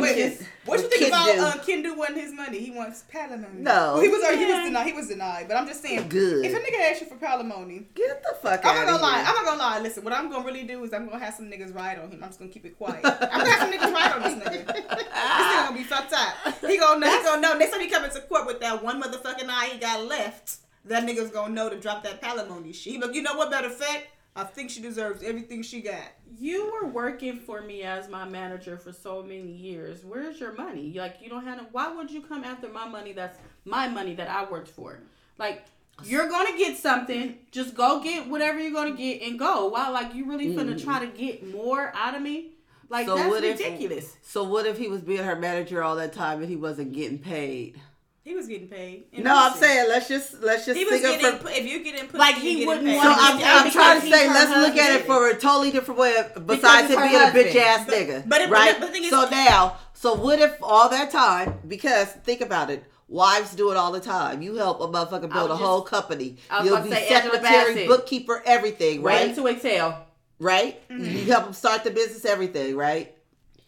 S3: what you think about uh, Kendu wanting his money? He wants palimony.
S4: No.
S3: Well, he was already, he was denied. He was denied. But I'm just saying,
S4: Good.
S3: if a nigga asks you for palimony,
S4: Get the fuck out of here.
S3: I'm not gonna lie. I'm not gonna lie. Listen, what I'm gonna really do is I'm gonna have some niggas ride on him. I'm just gonna keep it quiet. I'm gonna have some niggas ride on this nigga. This nigga gonna be fucked up. He gonna know. He gonna know. Next time he come into court with that one motherfucking eye he got left, that nigga's gonna know to drop that palimony shit. But you know what? Better fact, I think she deserves everything she got.
S1: you were working for me as my manager for so many years. Where's your money? Like you don't have. No, why would you come after my money? That's my money that I worked for. Like you're gonna get something. Just go get whatever you're gonna get and go. Why? Like you really finna mm-hmm. try to get more out of me? Like
S4: So
S1: that's
S4: what if-
S1: ridiculous.
S4: So what if he was being her manager all that time and he wasn't getting paid?
S3: He was getting paid.
S4: No, I'm
S3: Houston.
S4: saying let's just let's just
S3: He was
S4: think of
S3: getting.
S4: from.
S3: If you get in pussy,
S1: Like,
S3: you
S1: he wouldn't
S3: paid.
S4: So
S1: wanna
S4: I'm, I'm trying to say let's look at it for a totally different way besides
S1: it's
S4: him
S1: her
S4: being a bitch ass
S3: But-
S4: nigga,
S3: but it-
S4: right?
S3: but the thing is-
S4: so now, so what if all that time? Because think about it. Wives do it all the time. You help a motherfucker build a
S1: was
S4: whole company.
S1: I was
S4: You'll be
S1: to say
S4: secretary, bookkeeper, everything,
S1: Right
S4: right?
S1: to exhale.
S4: right?
S3: Mm-hmm.
S4: You help them start the business, everything, right?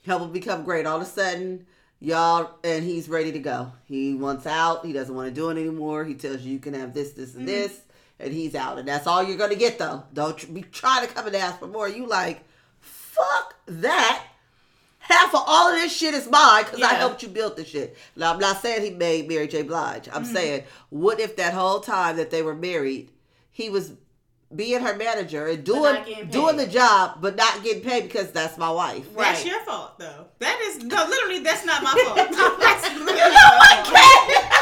S4: Help them become great. All of a sudden, y'all, and he's ready to go. He wants out. He doesn't want to do it anymore. He tells you you can have this, this, and
S3: Mm-hmm.
S4: this, and he's out. And that's all you're gonna get, though. Don't tr- be trying to come and ask for more. You like, fuck that. Half of all of this shit is mine because I helped you build this shit. Now, I'm not saying he made Mary J. Blige.
S3: Mm-hmm.
S4: I'm saying, what if that whole time that they were married, he was being her manager and doing
S1: not getting paid.
S4: doing the job, but not getting paid because that's my wife.
S3: That's your fault, though. That is no, literally, that's not my [laughs] fault. [laughs] that's literally [laughs] my fault.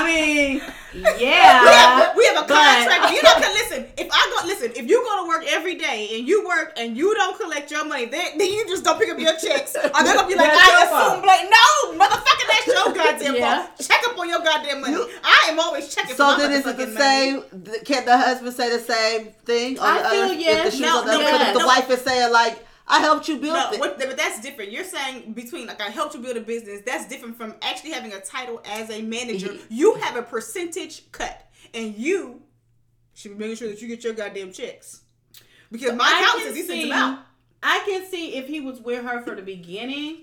S1: I mean,
S3: We
S1: yeah.
S3: have, we have a
S1: but-
S3: contract. You don't listen. If I go listen, if you go to work every day and you work and you don't collect your money, then, then you just don't pick up your checks. Are they gonna be like, I assume like no, motherfucker, that's your [laughs] goddamn
S1: Yeah.
S3: fault. Check up on your goddamn money. I am always checking.
S4: So then is it the same?
S3: money.
S4: Can the husband say the same thing?
S1: I feel
S4: other,
S1: yes.
S4: If the
S3: No,
S4: other
S3: no,
S4: the wife is saying like, "I helped you build
S3: No,
S4: it,"
S3: what, but that's different. You're saying between like I helped you build a business. That's different from actually having a title as a manager. You have a percentage cut, and you should be making sure that you get your goddamn checks. Because my
S1: I
S3: accountant
S1: can
S3: says he sends
S1: see-
S3: out.
S1: I can see if he was with her for the beginning.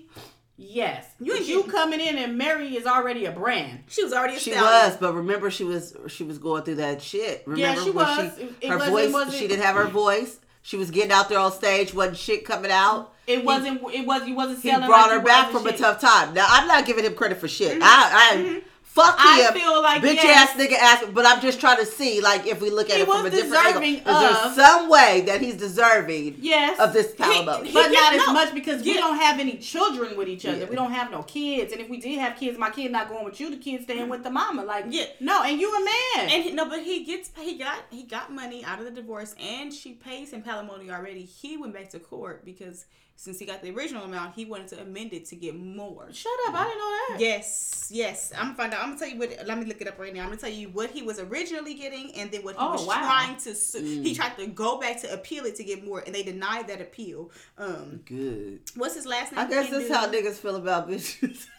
S1: Yes,
S3: You
S1: you, you coming in and Mary is already a brand.
S3: She was already a
S4: She
S3: stallion.
S4: was, but remember she was she was going through that shit. Remember
S1: she
S4: when
S1: was.
S4: she
S1: It- it
S4: her
S1: wasn't-
S4: voice
S1: wasn't-
S4: she didn't have her [clears throat] voice. She was getting out there on stage, wasn't shit coming out.
S1: It wasn't. It was. You wasn't
S4: He brought
S1: like
S4: her back from a tough time. Now I'm not giving him credit for shit. Mm-hmm. I, I mm-hmm. Fuck you.
S1: I
S4: him,
S1: feel like,
S4: bitch
S1: yes.
S4: ass nigga ass. But I'm just trying to see, like, if we look at
S1: He
S4: it from a
S1: was
S4: different angle,
S1: deserving
S4: is there some way that he's deserving
S1: Yes.
S4: of this caliber?
S3: he-
S1: but not
S3: get-
S1: as
S3: no.
S1: much because we don't have any children with each other.
S4: Yeah.
S1: We don't have no kids, and if we did have kids, my kid not going with you. The kid staying with the mama. Like,
S3: Yeah.
S1: no, and you a man.
S3: And he, no, but he gets he got he got money out of the divorce, and she pays him palimony already. He went back to court because since he got the original amount, he wanted to amend it to get more.
S1: Shut up! I didn't know that.
S3: Yes, yes. I'm gonna find out. I'm gonna tell you what. Let me look it up right now. I'm gonna tell you what he was originally getting, and then what he
S1: Oh,
S3: was
S1: wow.
S3: trying to. Su- He tried to go back to appeal it to get more, and they denied that appeal. Um,
S4: Good.
S3: what's his last name?
S4: I guess that's how niggas feel about bitches. [laughs]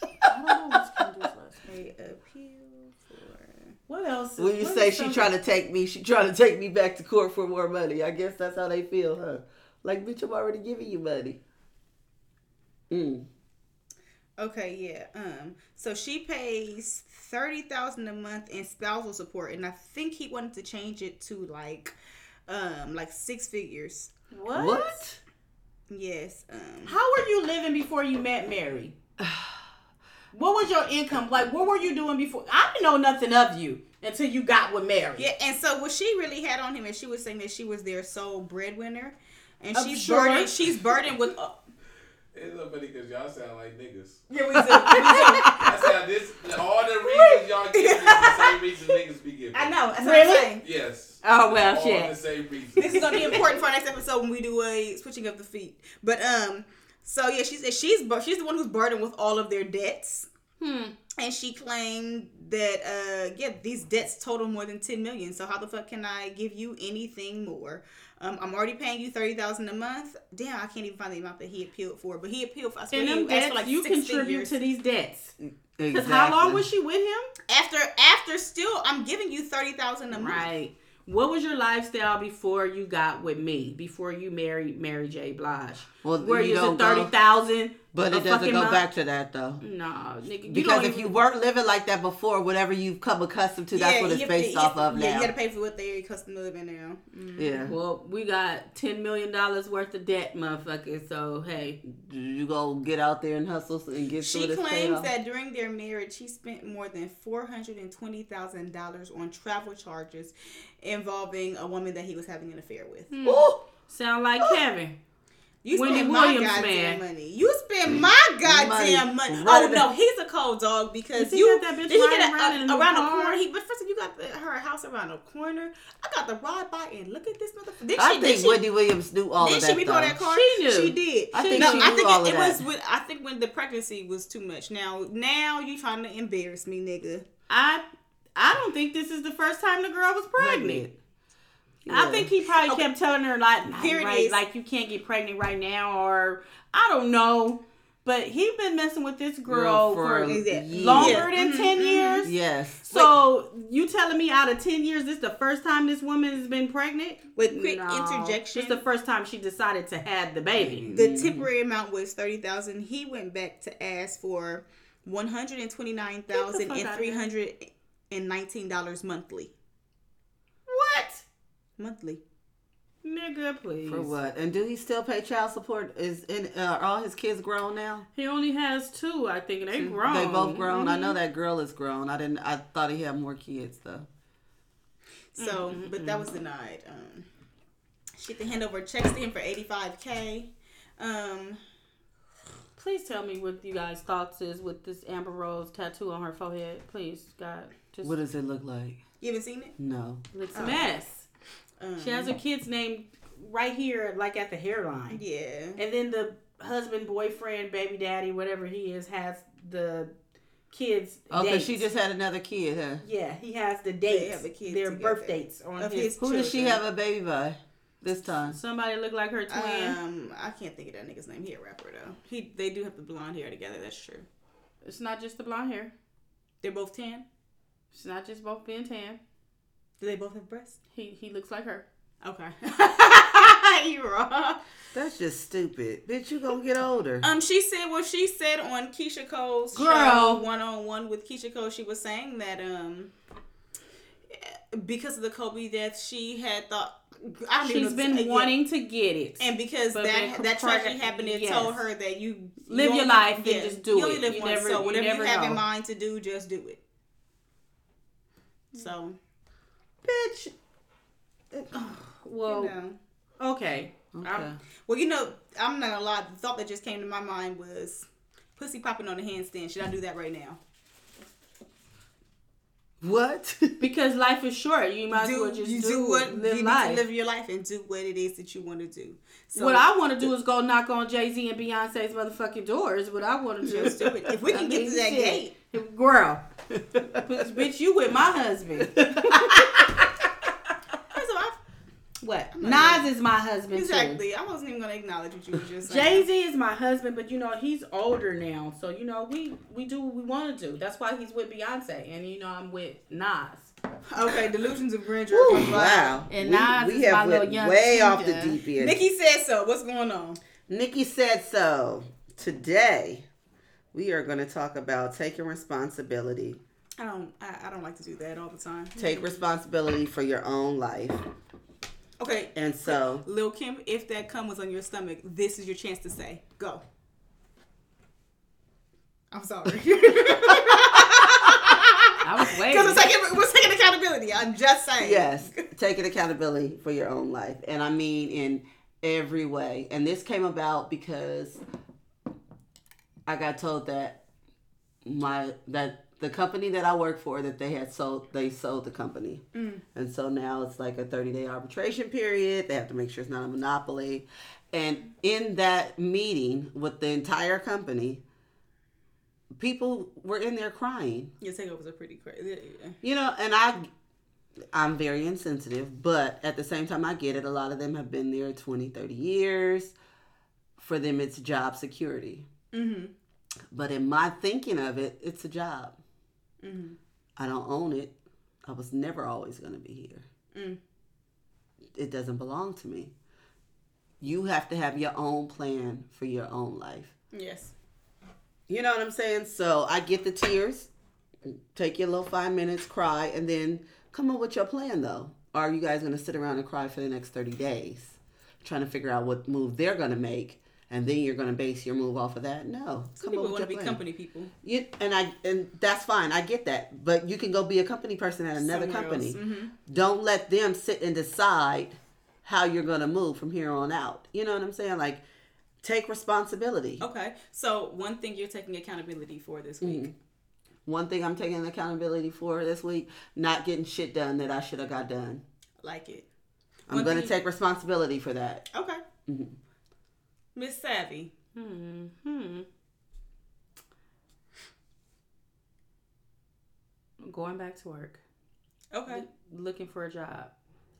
S3: They appeal for.
S1: What else?
S4: when you
S1: what
S4: say she trying to take me, she trying to take me back to court for more money. I guess that's how they feel, huh? Like, bitch, I'm already giving you money. Mm.
S3: Okay, yeah. Um, so she pays thirty thousand a month in spousal support, and I think he wanted to change it to like, um, like six figures.
S1: what?
S4: What?
S3: Yes. Um,
S1: How were you living before you met Mary? [sighs] what was your income like? What were you doing before? I didn't know nothing of you until you got with Mary.
S3: yeah, and so what she really had on him, and she was saying that she was their sole breadwinner, and
S1: I'm
S3: she's
S1: sure.
S3: burdened. She's burdened with. Uh,
S5: It's so funny because y'all sound like niggas.
S3: yeah, we do. We do.
S5: That's how this, all the reasons y'all give is the same reason niggas be giving.
S3: I know. That's
S1: Really?
S3: what I'm saying.
S5: Yes.
S1: Oh, well,
S5: all
S1: shit.
S5: the same reasons.
S3: this is gonna be important for our next episode when we do a switching of the feet. But um, so yeah, she said she's bur- she's the one who's burdened with all of their debts,
S1: Hmm.
S3: and she claimed that uh yeah these debts total more than ten million. So how the fuck can I give you anything more? Um, I'm already paying you thirty thousand a month. Damn, I can't even find the amount that he appealed for, but he appealed for. I swear
S1: And them debts,
S3: for like
S1: you contribute
S3: figures.
S1: to these debts. Because
S4: Exactly.
S1: how long was she with him?
S3: after after still I'm giving you thirty thousand a month.
S1: Right. What was your lifestyle before you got with me? Before you married Mary J. Blige?
S4: Well,
S1: Where
S4: you
S1: you
S4: don't
S1: it thirty thousand?
S4: But it doesn't go back to that though.
S1: No, nigga. You
S4: Because
S1: don't
S4: if
S1: even,
S4: you weren't living like that before, whatever you've come accustomed to, that's what it's based
S3: to-
S4: off
S3: you-
S4: of
S3: yeah,
S4: now.
S3: you gotta pay for what they're accustomed to living now. Mm.
S4: yeah.
S1: well, we got ten million dollars worth of debt, motherfucker. So hey,
S4: You go get out there and hustle and get some
S3: She
S4: of this
S3: claims that during their marriage, she spent more than four hundred and twenty thousand dollars on travel charges involving a woman that he was having an affair with.
S4: Ooh,
S1: sound like Kevin.
S3: You
S1: Wendy
S3: spend my
S1: Williams,
S3: goddamn
S1: man.
S3: money. You spend my goddamn money.
S4: Money.
S3: Oh no, he's a cold dog because you
S1: got that bitch
S3: did he get a,
S1: around a
S3: around the corner. He but first you got the, her house around the corner. I got the ride by and look at this motherfucker. Did
S4: I
S3: she,
S4: think
S3: did she,
S4: Wendy Williams knew all
S3: did
S4: of
S3: she
S4: that.
S3: repo
S4: though.
S3: that car?
S1: She knew.
S3: She did.
S4: I think
S3: no,
S4: she
S3: I think
S4: all
S3: it,
S4: of
S3: it was with. I think when the pregnancy was too much. Now, now you trying to embarrass me, nigga.
S1: I I don't think this is the first time the girl was pregnant. I think he probably
S3: Okay.
S1: kept telling her like,
S3: Here it
S1: right,
S3: is.
S1: like you can't get pregnant right now, or I don't know. But he been messing with this girl,
S4: Girl for
S1: for, longer
S3: Yeah.
S1: than
S3: Mhm,
S1: ten years.
S4: Yes.
S1: So you telling me out of ten years, this the first time this woman has been pregnant?
S3: With quick
S1: No.
S3: interjection,
S1: it's the first time she decided to have the baby.
S3: the temporary amount was thirty thousand. He went back to ask for one hundred and twenty nine thousand
S1: Get the
S3: and
S1: fuck
S3: three
S1: outta
S3: hundred and nineteen dollars monthly.
S1: What?
S3: Monthly.
S1: Nigga, please.
S4: For what? And do he still pay child support? Is in, uh, are all his kids grown now?
S1: He only has two, I think, and they grown.
S4: They both grown. I
S1: Mhm.
S4: know that girl is grown. I didn't. I thought he had more kids though.
S3: So, but that was denied. Um, she had to hand over checks to him for eighty five k. Um,
S1: Please tell me what you guys' thoughts is with this Amber Rose tattoo on her forehead. Please, God, just
S4: What does it look like?
S3: you haven't seen it?
S4: No.
S1: it's a
S3: Oh.
S1: mess.
S3: Um,
S1: She has her kid's name right here, like at the hairline,
S3: Yeah.
S1: and then the husband, boyfriend, baby daddy, whatever he is, has the kids.
S4: Okay,
S1: dates.
S4: she just had another kid, huh?
S1: yeah, he has the
S3: They
S1: dates,
S3: have a kid
S1: their
S3: together.
S1: birth dates on
S3: Of
S1: his.
S3: his
S4: Who does she have a baby by this time?
S1: Somebody look like her twin.
S3: Um, I can't think of that nigga's name. He a rapper though. He they do have the blonde hair together. That's true.
S1: it's not just the blonde hair.
S3: They're both tan.
S1: It's not just both being tan.
S3: Do they both have breasts?
S1: He he looks like her.
S3: Okay. [laughs] you wrong.
S4: That's just stupid, bitch. You gonna get older?
S3: Um, she said what she said on Keyshia Cole's
S1: Girl.
S3: show, one on one with Keyshia Cole. She was saying that um, because of the Kobe death, she had thought. I don't even
S1: She's
S3: know-
S1: been
S3: yeah.
S1: wanting to get it.
S3: And because
S1: But
S3: that that tragedy happened, it
S1: yes.
S3: told her that you
S1: Live
S3: you
S1: your
S3: only-
S1: life and just do
S3: you only
S1: it.
S3: live
S1: You
S3: once,
S1: never-
S3: so whatever you,
S1: never
S3: have in mind to do, just do it. So,
S4: Bitch. [sighs]
S1: well,
S3: you know.
S1: okay.
S4: Okay.
S1: I'm-
S3: Well, you know, I'm not gonna lie. The thought that just came to my mind was pussy popping on a handstand. Should I do that right now?
S4: What? [laughs]
S1: because life is short. You might as well just do,
S3: do what
S1: live
S3: you
S1: life.
S3: need to live your life and do what it is that you want to do. So
S1: what I want to do is go knock on Jay Z and Beyonce's motherfucking doors. What I want to do
S3: Just do it. If we can
S1: I
S3: get
S1: mean,
S3: to that
S1: shit.
S3: gate.
S1: girl. [laughs] bitch, you with my husband. [laughs]
S3: First of all,
S1: What?
S3: not
S1: Nas is my husband too.
S3: exactly. I wasn't even gonna acknowledge what you were just saying.
S1: Jay Z is my husband, but you know he's older now, so you know we we do what we want to do. That's why he's with Beyonce, and you know I'm with Nas.
S3: Okay, delusions of grandeur.
S4: Ooh,
S3: was
S4: wow.
S1: And
S4: we,
S1: Nas
S4: we
S1: is
S4: have
S1: my little young
S4: way off the deep end.
S3: Nikki said so. What's going on?
S4: Nikki said so. Today, we are going to talk about taking responsibility.
S3: I don't. I, I don't like to do that all the time.
S4: Take responsibility for your own life.
S3: Okay,
S4: And so,
S3: Lil Kim, if that cum was on your stomach, this is your chance to say go. I'm sorry. [laughs]
S1: I was waiting.
S3: Because we're taking, we're taking accountability. I'm just saying.
S4: yes, taking accountability for your own life. And I mean in every way. And this came about because I got told that my that the company that I work for that they had sold they sold the company. And so now it's like a 30-day arbitration period. They have to make sure it's not a monopoly. And in that meeting with the entire company, people were in there crying.
S3: Your takeovers are pretty crazy. Yeah.
S4: You know, and I I'm very insensitive, but at the same time I get it. A lot of them have been there 20, 30 years. For them it's job security.
S3: Mm-hmm.
S4: But in my thinking of it, it's a job.
S3: Mm-hmm.
S4: I don't own it. I was never always going to be here.
S3: Mm.
S4: It doesn't belong to me. You have to have your own plan for your own life.
S3: Yes.
S4: You know what I'm saying? So I get the tears. Take your little five minutes, cry, and then come up with your plan though. Are you guys gonna sit around and cry for the next 30 days? Trying to figure out what move they're gonna make, and then you're gonna base your move off of that? No.
S3: Some people want to be company people.
S4: You, and I and that's fine. I get that. But you can go be a company person at another
S3: Somewhere
S4: company.
S3: Mhm.
S4: Don't let them sit and decide how you're gonna move from here on out. You know what I'm saying? Like take responsibility.
S3: Okay. So one thing you're taking accountability for this week.
S4: Mm-hmm. One thing I'm taking accountability for this week, not getting shit done that I should have got done.
S3: Like it.
S4: I'm gonna take responsibility for that.
S3: Okay.
S4: Mm-hmm.
S3: Miss Savvy.
S1: Hmm. Hmm. Going back to work.
S3: Okay.
S1: looking for a job.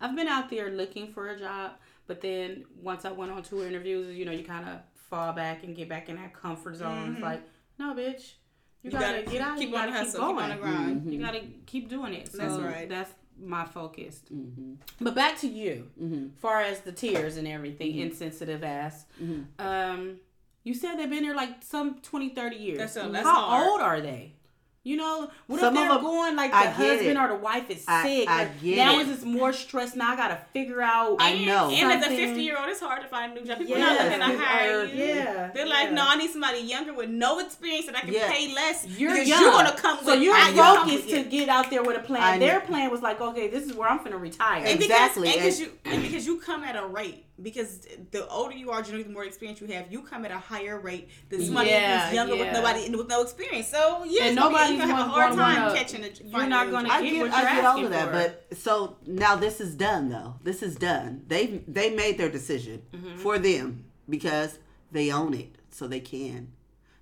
S1: I've been out there looking for a job, but then once I went on two interviews, you know, you kind of fall back and get back in that comfort zone. It's like, no, bitch, you,
S3: You
S1: gotta,
S3: gotta
S1: get
S3: keep-
S1: out.
S3: keep
S1: you gotta
S3: the
S1: keep
S3: hustle, keep
S1: going.
S3: on the grind.
S4: Mm-hmm.
S1: You gotta keep doing it. So
S3: That's right.
S1: That's my focus.
S4: Mm-hmm.
S1: But back to you,
S4: Mm-hmm.
S1: far as the tears and everything, insensitive ass.
S4: Mm-hmm.
S1: Um, you said they've been there like some 20, 30 years.
S3: That's a- that's
S1: How
S3: hard.
S1: old are they? You know, what
S4: Some
S1: if they're
S4: them-
S1: going like the
S4: I
S1: husband
S4: it.
S1: or the wife is
S4: I-
S1: sick?
S4: I
S1: or
S4: get
S1: now
S4: it.
S1: it's just more stress. Now I gotta figure out.
S4: I know.
S3: And as a 50 year old, it's hard to find a new job. People
S1: Yes,
S3: are not looking to hire you.
S1: yeah,
S3: They're like,
S1: yeah.
S3: no, I need somebody younger with no experience that I can
S4: Yes.
S3: pay less.
S1: You're
S3: because
S1: young.
S3: you're gonna come
S1: so
S3: with
S1: you're
S3: I- you're come
S1: focused to get out there with a plan. Their plan was like, okay, this is where I'm gonna retire.
S3: And
S4: Exactly,
S3: because, and because you and because you come at a rate because the older you are, generally the more experience you have, you come at a higher rate than somebody
S1: Yeah,
S3: who's younger
S1: yeah.
S3: with nobody and with no experience. So yeah,
S1: And
S3: it's gonna be-
S1: nobody's
S3: you're gonna have a hard time
S1: wanna-
S3: catching it.
S1: you're not gonna
S4: I
S1: get
S4: get,
S1: what
S4: I
S1: you're
S4: get all of that,
S1: for.
S4: but so now this is done though. This is done. They they made their decision
S1: Mm-hmm.
S4: for them because they own it, so they can.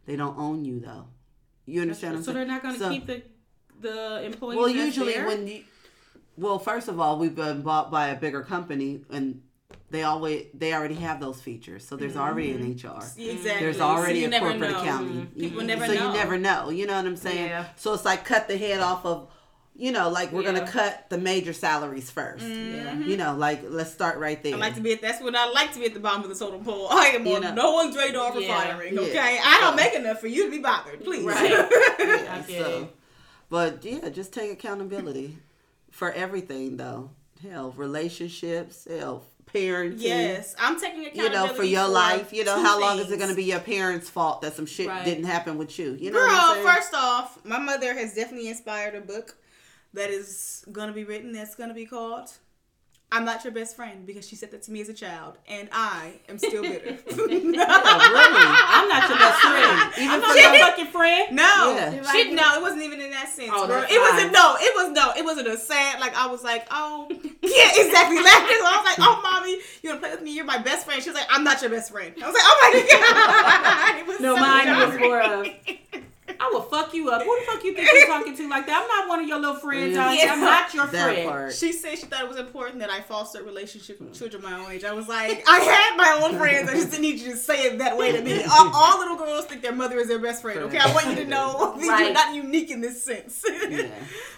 S4: They don't own you though. You understand? what I'm
S1: so they're not gonna
S4: So-
S1: keep the the employees.
S4: Well, usually
S1: there?
S4: when you, well, first of all, we've been bought by a bigger company, and they always they already have those features. So there's already an mm-hmm. HR. Mm-hmm.
S3: Exactly.
S4: There's already
S3: you
S4: a corporate
S3: know.
S4: accounting. Mm-hmm.
S3: People
S4: You-
S3: never
S4: so
S3: know.
S4: you never know. You know what I'm saying?
S1: Yeah.
S4: So it's like cut the head off of, you know, like we're
S1: Yeah.
S4: gonna cut the major salaries 1st
S1: Yeah.
S4: You know, like let's start right there.
S3: I like to be at that's when I like to be at the bottom of the total pole. I am
S4: You
S3: on
S4: know.
S3: no one's radar for
S1: Yeah.
S3: firing.
S4: Yeah.
S3: Okay, I don't make enough for you to be bothered. Please.
S1: Right. [laughs]
S4: Yeah,
S1: I get
S4: so-
S1: it.
S4: But yeah, just take accountability. For everything though. Hell, relationships, hell, parenting.
S3: Yes, I'm taking
S4: You know, for your life, you know, how long is it going to be your parents' fault that some shit
S1: Right.
S4: didn't happen with you? You know,
S3: Girl,
S4: what I'm
S3: first off, my mother has definitely inspired a book that is gonna be written. That's gonna be called "I'm Not Your Best Friend" because she said that to me as a child, and I am still bitter.
S4: Oh, [laughs] [laughs] really?
S1: I'm not your best friend. [laughs]
S4: Even
S1: I'm
S4: for
S1: not
S4: your-
S1: your fucking friend.
S3: No,
S4: Yeah.
S3: shit, no, it wasn't even in that sense,
S1: Oh,
S3: bro. It wasn't no, it was no, it wasn't a sad. Like I was like, oh, yeah, exactly. Laughing. I was like, oh, mommy, you wanna play with me? You're my best friend. She was like, I'm not your best friend. I was like, oh my god. It was
S1: No,
S3: so
S1: mine was
S3: dark.
S1: more of, I will fuck you up. Who the fuck you think you're talking to like that? I'm not one of your little friends.
S4: Yeah.
S1: out here. I'm not your [laughs]
S4: that
S1: friend.
S4: part.
S3: She said she thought it was important that I foster relationships with children my own age. I was like, [laughs] I had my own friends. I just didn't need you to say it that way to me. All, all little girls think their mother is their best friend. Okay, I want you to know [laughs] that you're not unique in this sense.
S4: Yeah.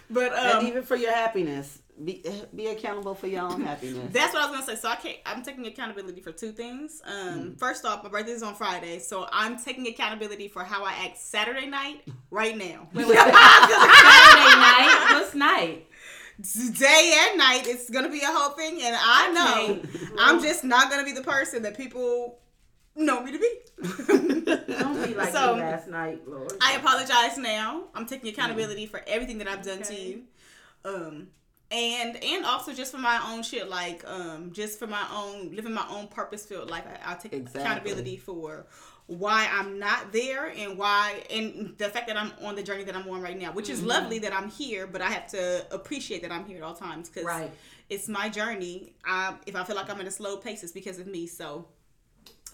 S3: But
S4: and
S3: um,
S4: even for your happiness, be be accountable for your own happiness. [laughs]
S3: That's what I was gonna say. So I can't. I'm taking accountability for two things. Um, first off, my birthday is on Friday, so I'm taking accountability for how I act Saturday night, right now. [laughs]
S1: Saturday night. What's night?
S3: Day and night, it's gonna be a whole thing, and I know
S1: can't.
S3: I'm just not gonna be the person that people know me to be. [laughs]
S1: Don't be like
S3: So-
S1: last night, Lord.
S3: I apologize now. I'm taking accountability for everything that I've done to you. Um and and also just for my own shit, like um just for my own living my own purpose filled life. I, I'll take
S4: Exactly.
S3: accountability for why I'm not there and why and the fact that I'm on the journey that I'm on right now, which is lovely that I'm here, but I have to appreciate that I'm here at all times because
S1: Right.
S3: it's my journey. I, if I feel like I'm in a slow pace, it's because of me. So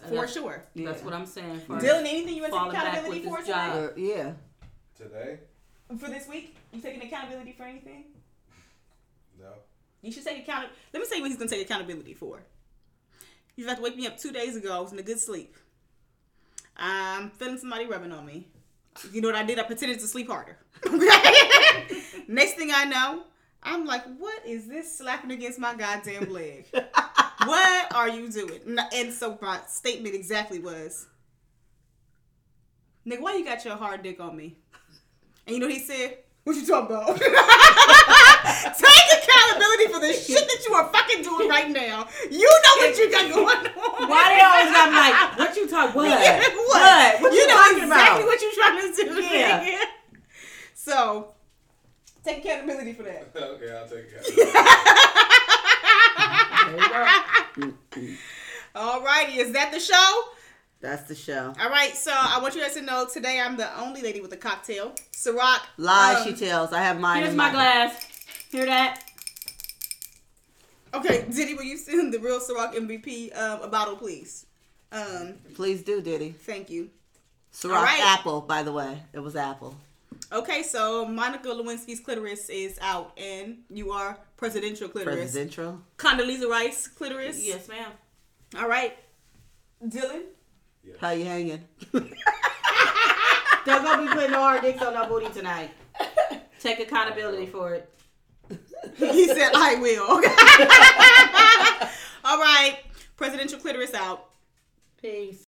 S3: for
S1: That's-
S3: sure.
S1: That's what I'm saying. For
S3: Dylan, anything you want to take accountability for
S1: this
S3: tonight?
S1: job.
S4: Uh, yeah.
S5: Today?
S3: For this week? You taking accountability for anything? You should take account. Let me tell you what he's gonna take accountability for. You have to wake me up two days ago. I was in a good sleep. I'm feeling somebody rubbing on me. You know what I did? I pretended to sleep harder. [laughs] Next thing I know, I'm like, what is this slapping against my goddamn leg? [laughs] what are you doing? And so my statement exactly was, nigga, why you got your hard dick on me? And you know what he said? What you talking about? [laughs] [laughs] Take accountability for the shit that you are fucking doing right now. You know what you got going on.
S1: Why they always got like, what you talk? What? [laughs]
S3: what?
S1: What? What
S3: you,
S1: you
S3: know
S1: talking
S3: exactly
S1: about?
S3: what you're trying to do.
S1: Yeah.
S3: nigga. So, take accountability for that. [laughs]
S5: okay, I'll take it.
S3: Alrighty, is that the show?
S4: That's the show.
S3: All right, so I want you guys to know today I'm the only lady with a cocktail. Ciroc.
S4: Lies
S3: um,
S4: she tells. I have mine.
S1: Here's
S4: in
S1: my glass. Hear that?
S3: Okay, Diddy, will you send the real Ciroc MVP um, a bottle, please? Um,
S4: Please do, Diddy.
S3: thank you.
S4: Ciroc
S3: All right.
S4: apple, by the way. It was apple.
S3: Okay, so Monica Lewinsky's clitoris is out, and you are presidential clitoris.
S4: Presidential.
S3: Condoleezza Rice clitoris.
S1: Yes, ma'am.
S3: All right, Dylan.
S4: How you hanging? [laughs]
S1: They're gonna be putting hard dicks on our booty tonight. Take accountability for it.
S3: He said, "I will." [laughs] All right, presidential clitoris out.
S1: Peace.